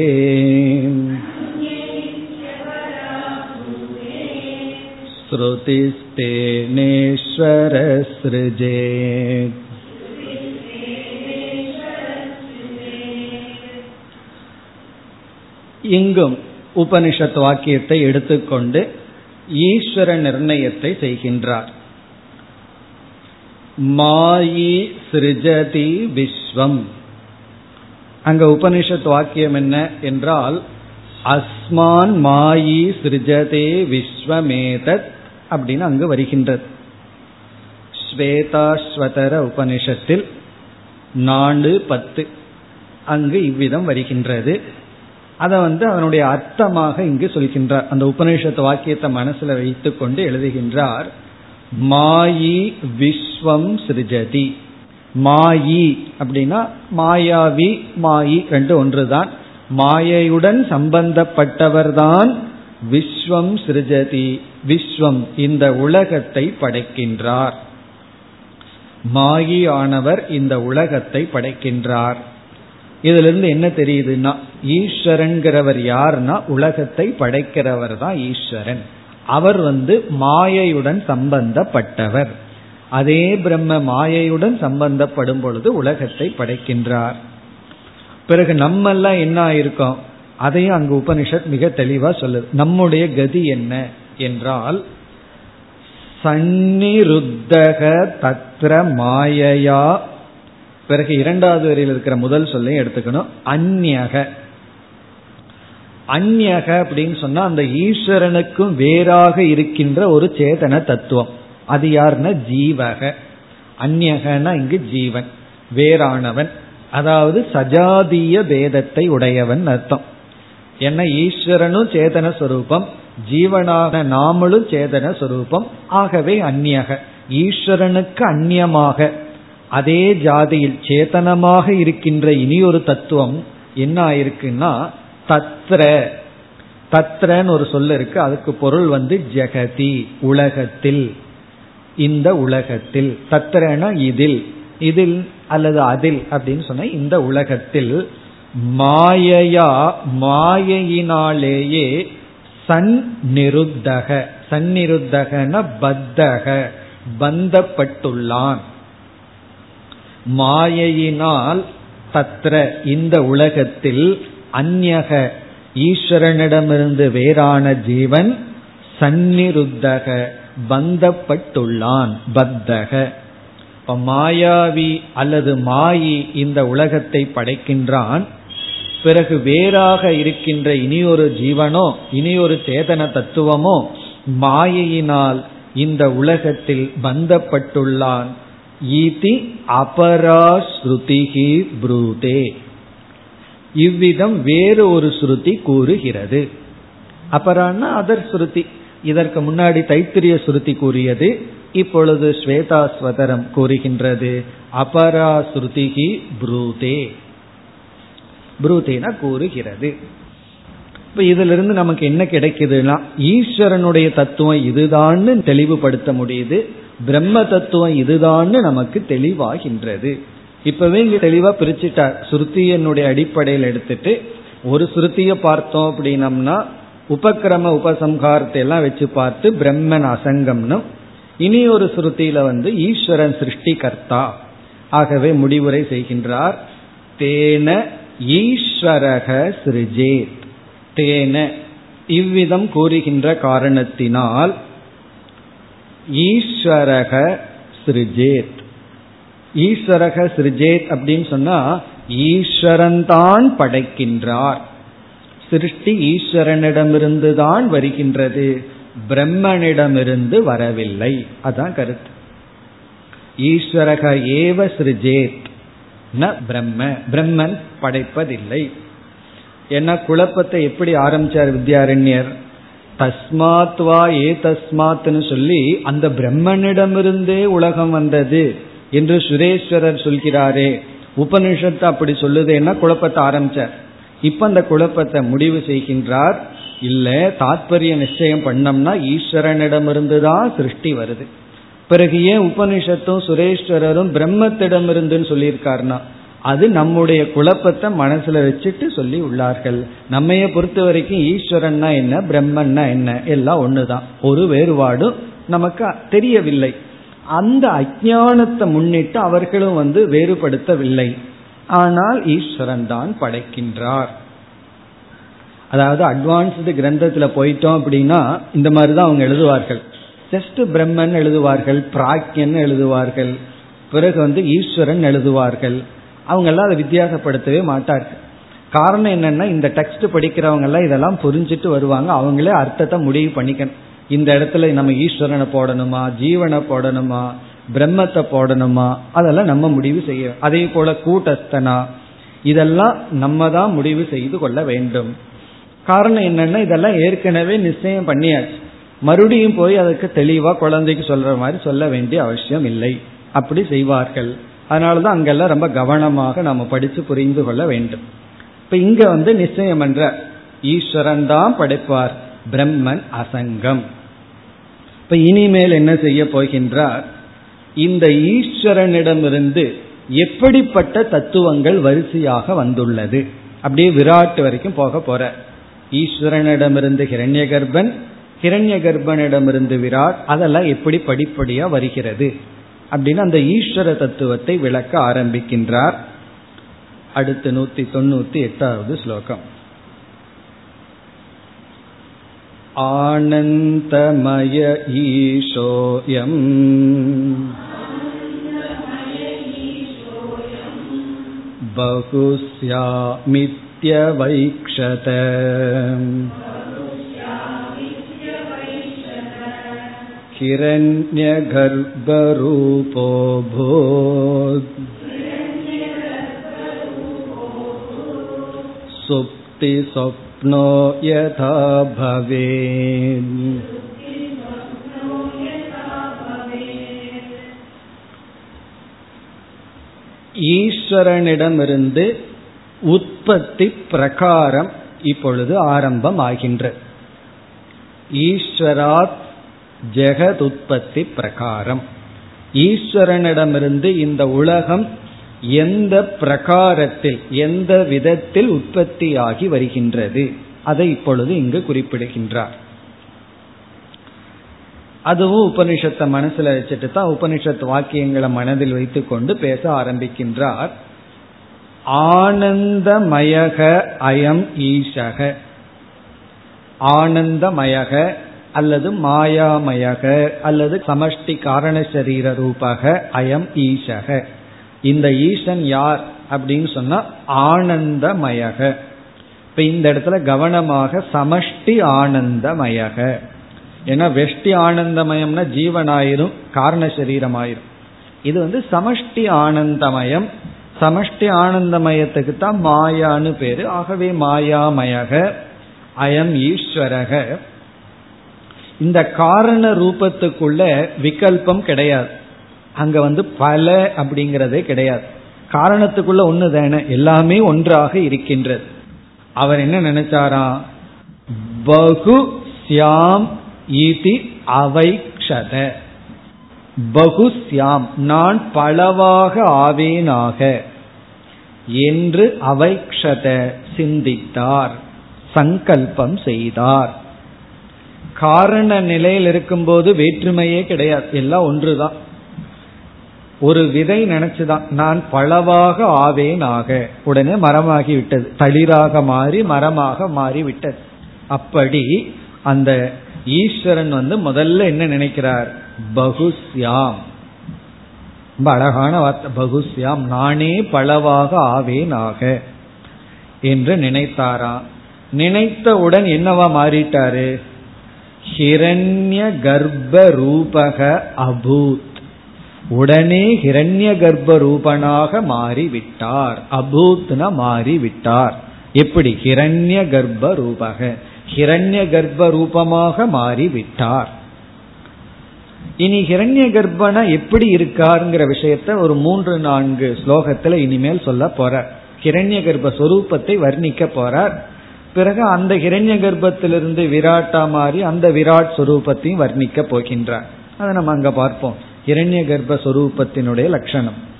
श्रुतिस्तेनेश्वरसृजे இங்கும் உபனிஷத் வாக்கியத்தை எடுத்துக்கொண்டு ஈஸ்வர நிர்ணயத்தை செய்கின்றார் மாயி சிருஜதி விஸ்வம் அங்க உபனிஷத் வாக்கியம் என்ன என்றால் அஸ்மான் மாயி சிருஜதே விஸ்வமேதத் அப்படின்னு அங்கு வருகின்றது. ஸ்வேதாஸ்வதர உபனிஷத்தில் நாலு பத்து அங்கு இவ்விதம் வருகின்றது. அதை வந்து அதனுடைய அர்த்தமாக இங்கு சொல்கின்றார். அந்த உபநிஷத்து வாக்கியத்தை மனசுல வைத்துக்கொண்டு எழுதுகின்றார். மாயி விஸ்வம் சிருஜதி. மாயி அப்படின்னா மாயாவி மாயி ரெண்டு ஒன்றுதான். மாயையுடன் சம்பந்தப்பட்டவர்தான் விஸ்வம் சிருஜதி. விஸ்வம் இந்த உலகத்தை படைக்கின்றார். மாயியானவர் இந்த உலகத்தை படைக்கின்றார். இதுல இருந்து என்ன தெரியுதுன்னா ஈஸ்வரன்கிறவர் யாருன்னா உலகத்தை படைக்கிறவர் தான் ஈஸ்வரன். அவர் வந்து மாயையுடன் சம்பந்தப்பட்டவர். அதே பிரம்ம மாயையுடன் சம்பந்தப்படும் பொழுது உலகத்தை படைக்கின்றார். பிறகு நம்மெல்லாம் என்ன ஆயிருக்கோம்? அதையும் அங்கு உபனிஷத் மிக தெளிவா சொல்லுது. நம்முடைய கதி என்ன? என்றால் சந்நிருத்தக தத்ர மாயையா. பிறகு இரண்டாவது வரியில் இருக்கிற முதல் சொல்லையும் எடுத்துக்கணும். அந்நக. அந்நக அப்படின்னு சொன்னா அந்த ஈஸ்வரனுக்கும் வேறாக இருக்கின்ற ஒரு சேதன தத்துவம். அது யாருன்னா ஜீவக. அந்நகனா இங்கு ஜீவன் வேறானவன். அதாவது சஜாதிய பேதத்தை உடையவன் அர்த்தம். என்ன ஈஸ்வரனும் சேதன சொரூபம் ஜீவனான நாமளும் சேதன சொரூபம். ஆகவே அந்நியக. ஈஸ்வரனுக்கு அந்நியமாக. அதே ஜாதியில் சேத்தனமாக இருக்கின்ற இனி ஒரு தத்துவம் என்ன ஆயிருக்குன்னா தத்ர. தத்ரன்னு ஒரு சொல்ல இருக்கு. அதுக்கு பொருள் வந்து ஜெகதி உலகத்தில். இந்த உலகத்தில். தத்ரனா இதில். இதில் அல்லது அதில் அப்படின்னு சொன்ன இந்த உலகத்தில் மாயையா மாயையினாலேயே சன் நிருத்தக சந்நிருத்தகன பத்தக. பந்தப்பட்டுள்ளான். மாயையினால் தத்ர இந்த உலகத்தில் அந்நக ஈஸ்வரனிடமிருந்து வேறான ஜீவன் சந்நிருத்தக. பந்தப்பட்டுள்ளான். பத்தக. இப்ப மாயாவி அல்லது மாயி இந்த உலகத்தை படைக்கின்றான். பிறகு வேறாக இருக்கின்ற இனியொரு ஜீவனோ இனியொரு சேதன தத்துவமோ மாயையினால் இந்த உலகத்தில் பந்தப்பட்டுள்ளான். ஈதி அபராஸ்ருதிகி ப்ரூதே. இவ்விதம் வேறு ஒரு ஸ்ருதி கூறுகிறது. அபரான்னா அதர் ஸ்ருதி. இதற்கு முன்னாடி தைத்திரிய ஸ்ருதி கூறியது இப்பொழுது ஸ்வேதாஸ்வதரம் கூறுகின்றது. அபராஸ்ருதிகி ப்ரூதே. ப்ரூதேனா கூறுகிறது. இப்ப இதுல இருந்து நமக்கு என்ன கிடைக்குதுன்னா ஈஸ்வரனுடைய தத்துவம் இதுதான்னு தெளிவுபடுத்த முடியுது பிரம்ம தத்துவம் இதுதான்னு நமக்கு தெளிவாகின்றது. இப்பவே இங்க தெளிவா பிரிச்சுட்டார் சுருத்தியனுடைய அடிப்படையில் எடுத்துட்டு ஒரு சுருத்திய பார்த்தோம் அப்படின்னம்னா உபக்கிரம உபசம்ஹாரத்தை எல்லாம் வச்சு பார்த்து பிரம்மன் அசங்கம்னு இனி ஒரு சுருத்தியில வந்து ஈஸ்வரன் சிருஷ்டிகர்த்தா ஆகவே முடிவுரை செய்கின்றார் தேன ஈஸ்வரக சிருஜேத். தேன. இவ்விதம் கூறுகின்ற காரணத்தினால் ஈஸ்வரக சிருஜேத். ஈஸ்வரக சிருஜேத் அப்படின்னு சொன்னா ஈஸ்வரன் தான் படைக்கின்றார். சிருஷ்டி ஈஸ்வரனிடமிருந்து தான் வருகின்றது. பிரம்மனிடமிருந்து வரவில்லை. அதான் கருத்து. ஈஸ்வரக ஏவ சிருஜேத். ந பிரம்ம. பிரம்மன் படைப்பதில்லை. என்ன குழப்பத்தை எப்படி ஆரம்பிச்சார் வித்யாரண்யர்? தஸ்மாத்வா ஏ தஸ்மாத்னு சொல்லி அந்த பிரம்மனிடமிருந்தே உலகம் வந்தது என்று சுரேஸ்வரர் சொல்கிறாரே. உபனிஷத்து அப்படி சொல்லுதுன்னா குழப்பத்தை ஆரம்பிச்சார். இப்ப அந்த குழப்பத்தை முடிவு செய்கின்றார். இல்ல தாத்பரிய நிச்சயம் பண்ணோம்னா ஈஸ்வரனிடமிருந்து தான் சிருஷ்டி வருது. பிறகு ஏன் உபனிஷத்தும் சுரேஸ்வரரும் பிரம்மத்திடமிருந்துன்னு சொல்லியிருக்காருன்னா அது நம்முடைய குழப்பத்தை மனசுல வச்சுட்டு சொல்லி உள்ளார்கள். நம்மைய பொறுத்த வரைக்கும் ஈஸ்வரன்னா என்ன பிரம்மன்னா என்ன எல்லாம் ஒண்ணுதான். ஒரு வேறுபாடும் நமக்கு தெரியவில்லை. அந்த அஜானத்தை முன்னிட்டு அவர்களும் வந்து வேறுபடுத்தவில்லை. ஆனால் ஈஸ்வரன் தான் படைக்கின்றார். அதாவது அட்வான்ஸ்டு கிரந்தத்துல போயிட்டோம் அப்படின்னா இந்த மாதிரி தான் அவங்க எழுதுவார்கள். ஜஸ்ட் பிரம்மன் எழுதுவார்கள் பிராக்யன் எழுதுவார்கள் பிறகு வந்து ஈஸ்வரன் எழுதுவார்கள். அவங்க எல்லாம் அதை வித்தியாசப்படுத்தவே மாட்டார்கள். காரணம் என்னன்னா இந்த டெக்ஸ்ட் படிக்கிறவங்க எல்லாம் இதெல்லாம் புரிஞ்சுட்டு வருவாங்க. அவங்களே அர்த்தத்தை முடிவு பண்ணிக்கணும். இந்த இடத்துல நம்ம ஈஸ்வரனை போடணுமா ஜீவனை போடணுமா பிரம்மத்தை போடணுமா அதெல்லாம் நம்ம முடிவு செய்ய அதே போல கூட்டஸ்தனா இதெல்லாம் நம்ம தான் முடிவு செய்து கொள்ள வேண்டும். காரணம் என்னன்னா இதெல்லாம் ஏற்கனவே நிச்சயம் பண்ணியாச்சு. மறுபடியும் போய் அதுக்கு தெளிவா குழந்தைக்கு சொல்ற மாதிரி சொல்ல வேண்டிய அவசியம் இல்லை. அப்படி செய்வார்கள். அதனாலதான் அங்கெல்லாம் ரொம்ப கவனமாக நம்ம படிச்சு புரிந்து கொள்ள வேண்டும். இப்ப இங்க வந்து நிச்சயம் என்ற ஈஸ்வரன் தான் படைப்பார் பிரம்மன் அசங்கம். இப்ப இனிமேல் என்ன செய்ய போகின்றார்? இந்த ஈஸ்வரனிடமிருந்து எப்படிப்பட்ட தத்துவங்கள் வரிசையாக வந்துள்ளது? அப்படியே விராட்டு வரைக்கும் போக போற. ஈஸ்வரனிடமிருந்து ஹிரண்ய கர்ப்பன் ஹிரண்ய கர்ப்பனிடமிருந்து விராட் அதெல்லாம் எப்படி படிப்படியா வருகிறது அப்படின்னு அந்த ஈஸ்வர தத்துவத்தை விளக்க ஆரம்பிக்கின்றார் அடுத்து நூத்தி தொண்ணூத்தி எட்டாவது ஸ்லோகம் आनन्दमय ईशोऽयम् बहुस्यामित्यवैक्षत हिरण्यगर्भरूपो भूत् सुप्तिस्वप्नो यथा भवेत् ஈஸ்வரனிடமிருந்து உற்பத்தி பிரகாரம் இப்பொழுது ஆரம்பம் ஆகின்ற ஈஸ்வராத் ஜெகத் உற்பத்தி பிரகாரம் ஈஸ்வரனிடமிருந்து இந்த உலகம் எந்த பிரகாரத்தில் எந்த விதத்தில் உற்பத்தியாகி வருகின்றது? அதை இப்பொழுது இங்கு குறிப்பிடுகின்றார். அதுவும் உபனிஷத்தை மனசுல வச்சுட்டு தான் உபனிஷத் வாக்கியங்களை மனதில் வைத்துக்கொண்டு பேச ஆரம்பிக்கின்றார். ஆனந்தமயக அயம் ஈஷக. ஆனந்தமயக அல்லது மாயாமயக அல்லது சமஷ்டி காரண சரீர ரூபாக அயம் ஈஷக. இந்த ஈசன் யார் அப்படின்னு சொன்னா ஆனந்தமயக. இப்ப இந்த இடத்துல கவனமாக சமஷ்டி ஆனந்தமயக. ஏன்னா வெஷ்டி ஆனந்தமயம்னா ஜீவனாயிரும் காரண சரீரமாயிரும். இது வந்து சமஷ்டி ஆனந்தமயம். சமஷ்டி ஆனந்தமயத்துக்கு தான் மாயான்னு பேரு. ஆகவே மாயாமயக அயம் ஈஸ்வரக. இந்த காரண ரூபத்துக்குள்ள விகல்பம் கிடையாது. அங்க வந்து பல அப்படிங்கிறதே கிடையாது. காரணத்துக்குள்ள ஒன்று தானே எல்லாமே ஒன்றாக இருக்கின்றது. அவர் என்ன நினைச்சாரா? பகு சியாம் இதி அவைக்ஷத. பகு சியாம் நான் பலவாக ஆவேனாக என்று அவைக்ஷத சிந்தித்தார் சங்கல்பம் செய்தார். காரண நிலையில் இருக்கும்போது வேற்றுமையே கிடையாது. எல்லாம் ஒன்றுதான். ஒரு விதை நினைச்சுதான் நான் பழவாக ஆவேன் ஆக உடனே மரமாகி விட்டது. தளிராக மாறி மரமாக மாறி விட்டது. அப்படி அந்த ஈஸ்வரன் வந்து முதல்ல என்ன நினைக்கிறார்? பகுஸ்யாம். ரொம்ப அழகான வார்த்தை. பகுஸ்யாம் நானே பளவாக ஆவேன் ஆக என்று நினைத்தாராம். நினைத்தவுடன் என்னவா மாறிட்டாரு? ஹிரண்ய கர்ப்ப ரூபக அபூத். உடனே ஹிரண்ய கர்ப்ப ரூபனாக மாறிவிட்டார். அபூத்னா மாறிவிட்டார். எப்படி? ஹிரண்ய கர்ப்ப ரூபக ஹிரண்ய கர்ப்ப ரூபமாக மாறிவிட்டார். இனி ஹிரண்ய கர்ப்பனா எப்படி இருக்காருங்கிற விஷயத்த ஒரு மூன்று நான்கு ஸ்லோகத்துல இனிமேல் சொல்ல போற ஹிரண்ய கர்ப்ப சொரூபத்தை வர்ணிக்க போறார். பிறகு அந்த இரண்ய கர்ப்பத்திலிருந்து விராட்டா மாறி அந்த விராட் சுரூபத்தையும் வர்ணிக்க போகின்றார். அதை நம்ம அங்க பார்ப்போம். இரண்ய கர்ப்ப சுரூபத்தினுடைய லட்சணம்.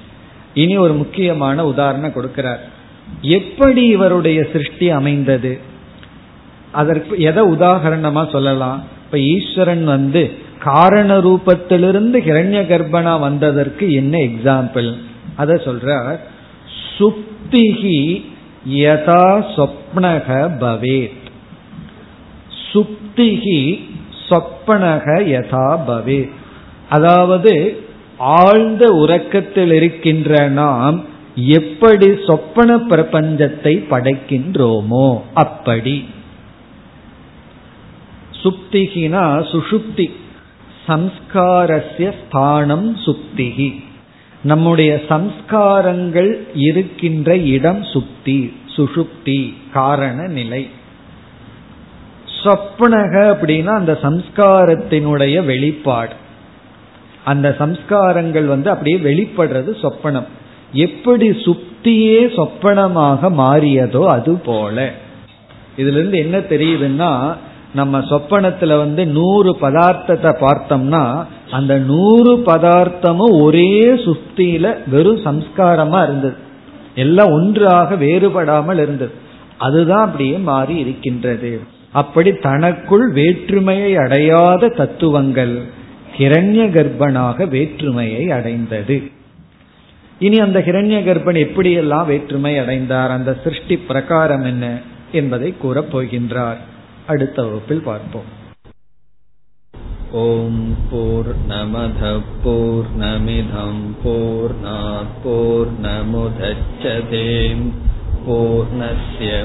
இனி ஒரு முக்கியமான உதாரணம் கொடுக்கிறார். எப்படி இவருடைய சிருஷ்டி அமைந்தது? அதற்கு எதை உதாகரணமா சொல்லலாம்? இப்ப ஈஸ்வரன் வந்து காரண ரூபத்திலிருந்து ஹிரண்ய கர்ப்பனா வந்ததற்கு என்ன எக்ஸாம்பிள் அத சொல்ற சுப்திகி யதா சொப்னக பவேத். சுப்திகி சொப்பனக யதா பவேத். அதாவது ஆழ்ந்த உறக்கத்தில் இருக்கின்ற நாம் எப்படி சொப்பன பிரபஞ்சத்தை படைக்கின்றோமோ அப்படி. சுப்திகினா சுஷுப்தி சம்ஸ்காரஸ்ய ஸ்தானம் சுப்திகி நம்முடைய சம்ஸ்காரங்கள் இருக்கின்ற இடம் சுப்தி சுஷுப்தி காரண நிலை. சொப்னக அப்படின்னா அந்த சம்ஸ்காரத்தினுடைய வெளிப்பாடு. அந்த சம்ஸ்காரங்கள் வந்து அப்படியே வெளிப்படுறது சொப்பனம் எப்படி சுப்தியே சொப்பனமாக மாறியதோ அது போல இதுல இருந்து என்ன தெரியுதுன்னா நம்ம சொப்பனத்துல வந்து நூறு பதார்த்தத்தை பார்த்தோம்னா அந்த நூறு பதார்த்தமும் ஒரே சுப்தியில வெறும் சம்ஸ்காரமா இருந்தது. எல்லாம் ஒன்றாக வேறுபடாமல் இருந்தது. அதுதான் அப்படியே மாறி இருக்கின்றது. அப்படி தனக்குள் வேற்றுமையை அடையாத தத்துவங்கள் கிரண்ய கர்ப்பனாக வேற்றுமையை அடைந்தது. இனி அந்த கிரண்ய கர்ப்பன் எப்படியெல்லாம் வேற்றுமை அடைந்தார்? அந்த சிருஷ்டி பிரகாரம் என்ன என்பதை கூறப் போகின்றார். அடுத்த வகுப்பில் பார்ப்போம். ஓம் போர் நமத போர் நமிதம் போர் போர் நமுதச்சதேம் பூர்ணய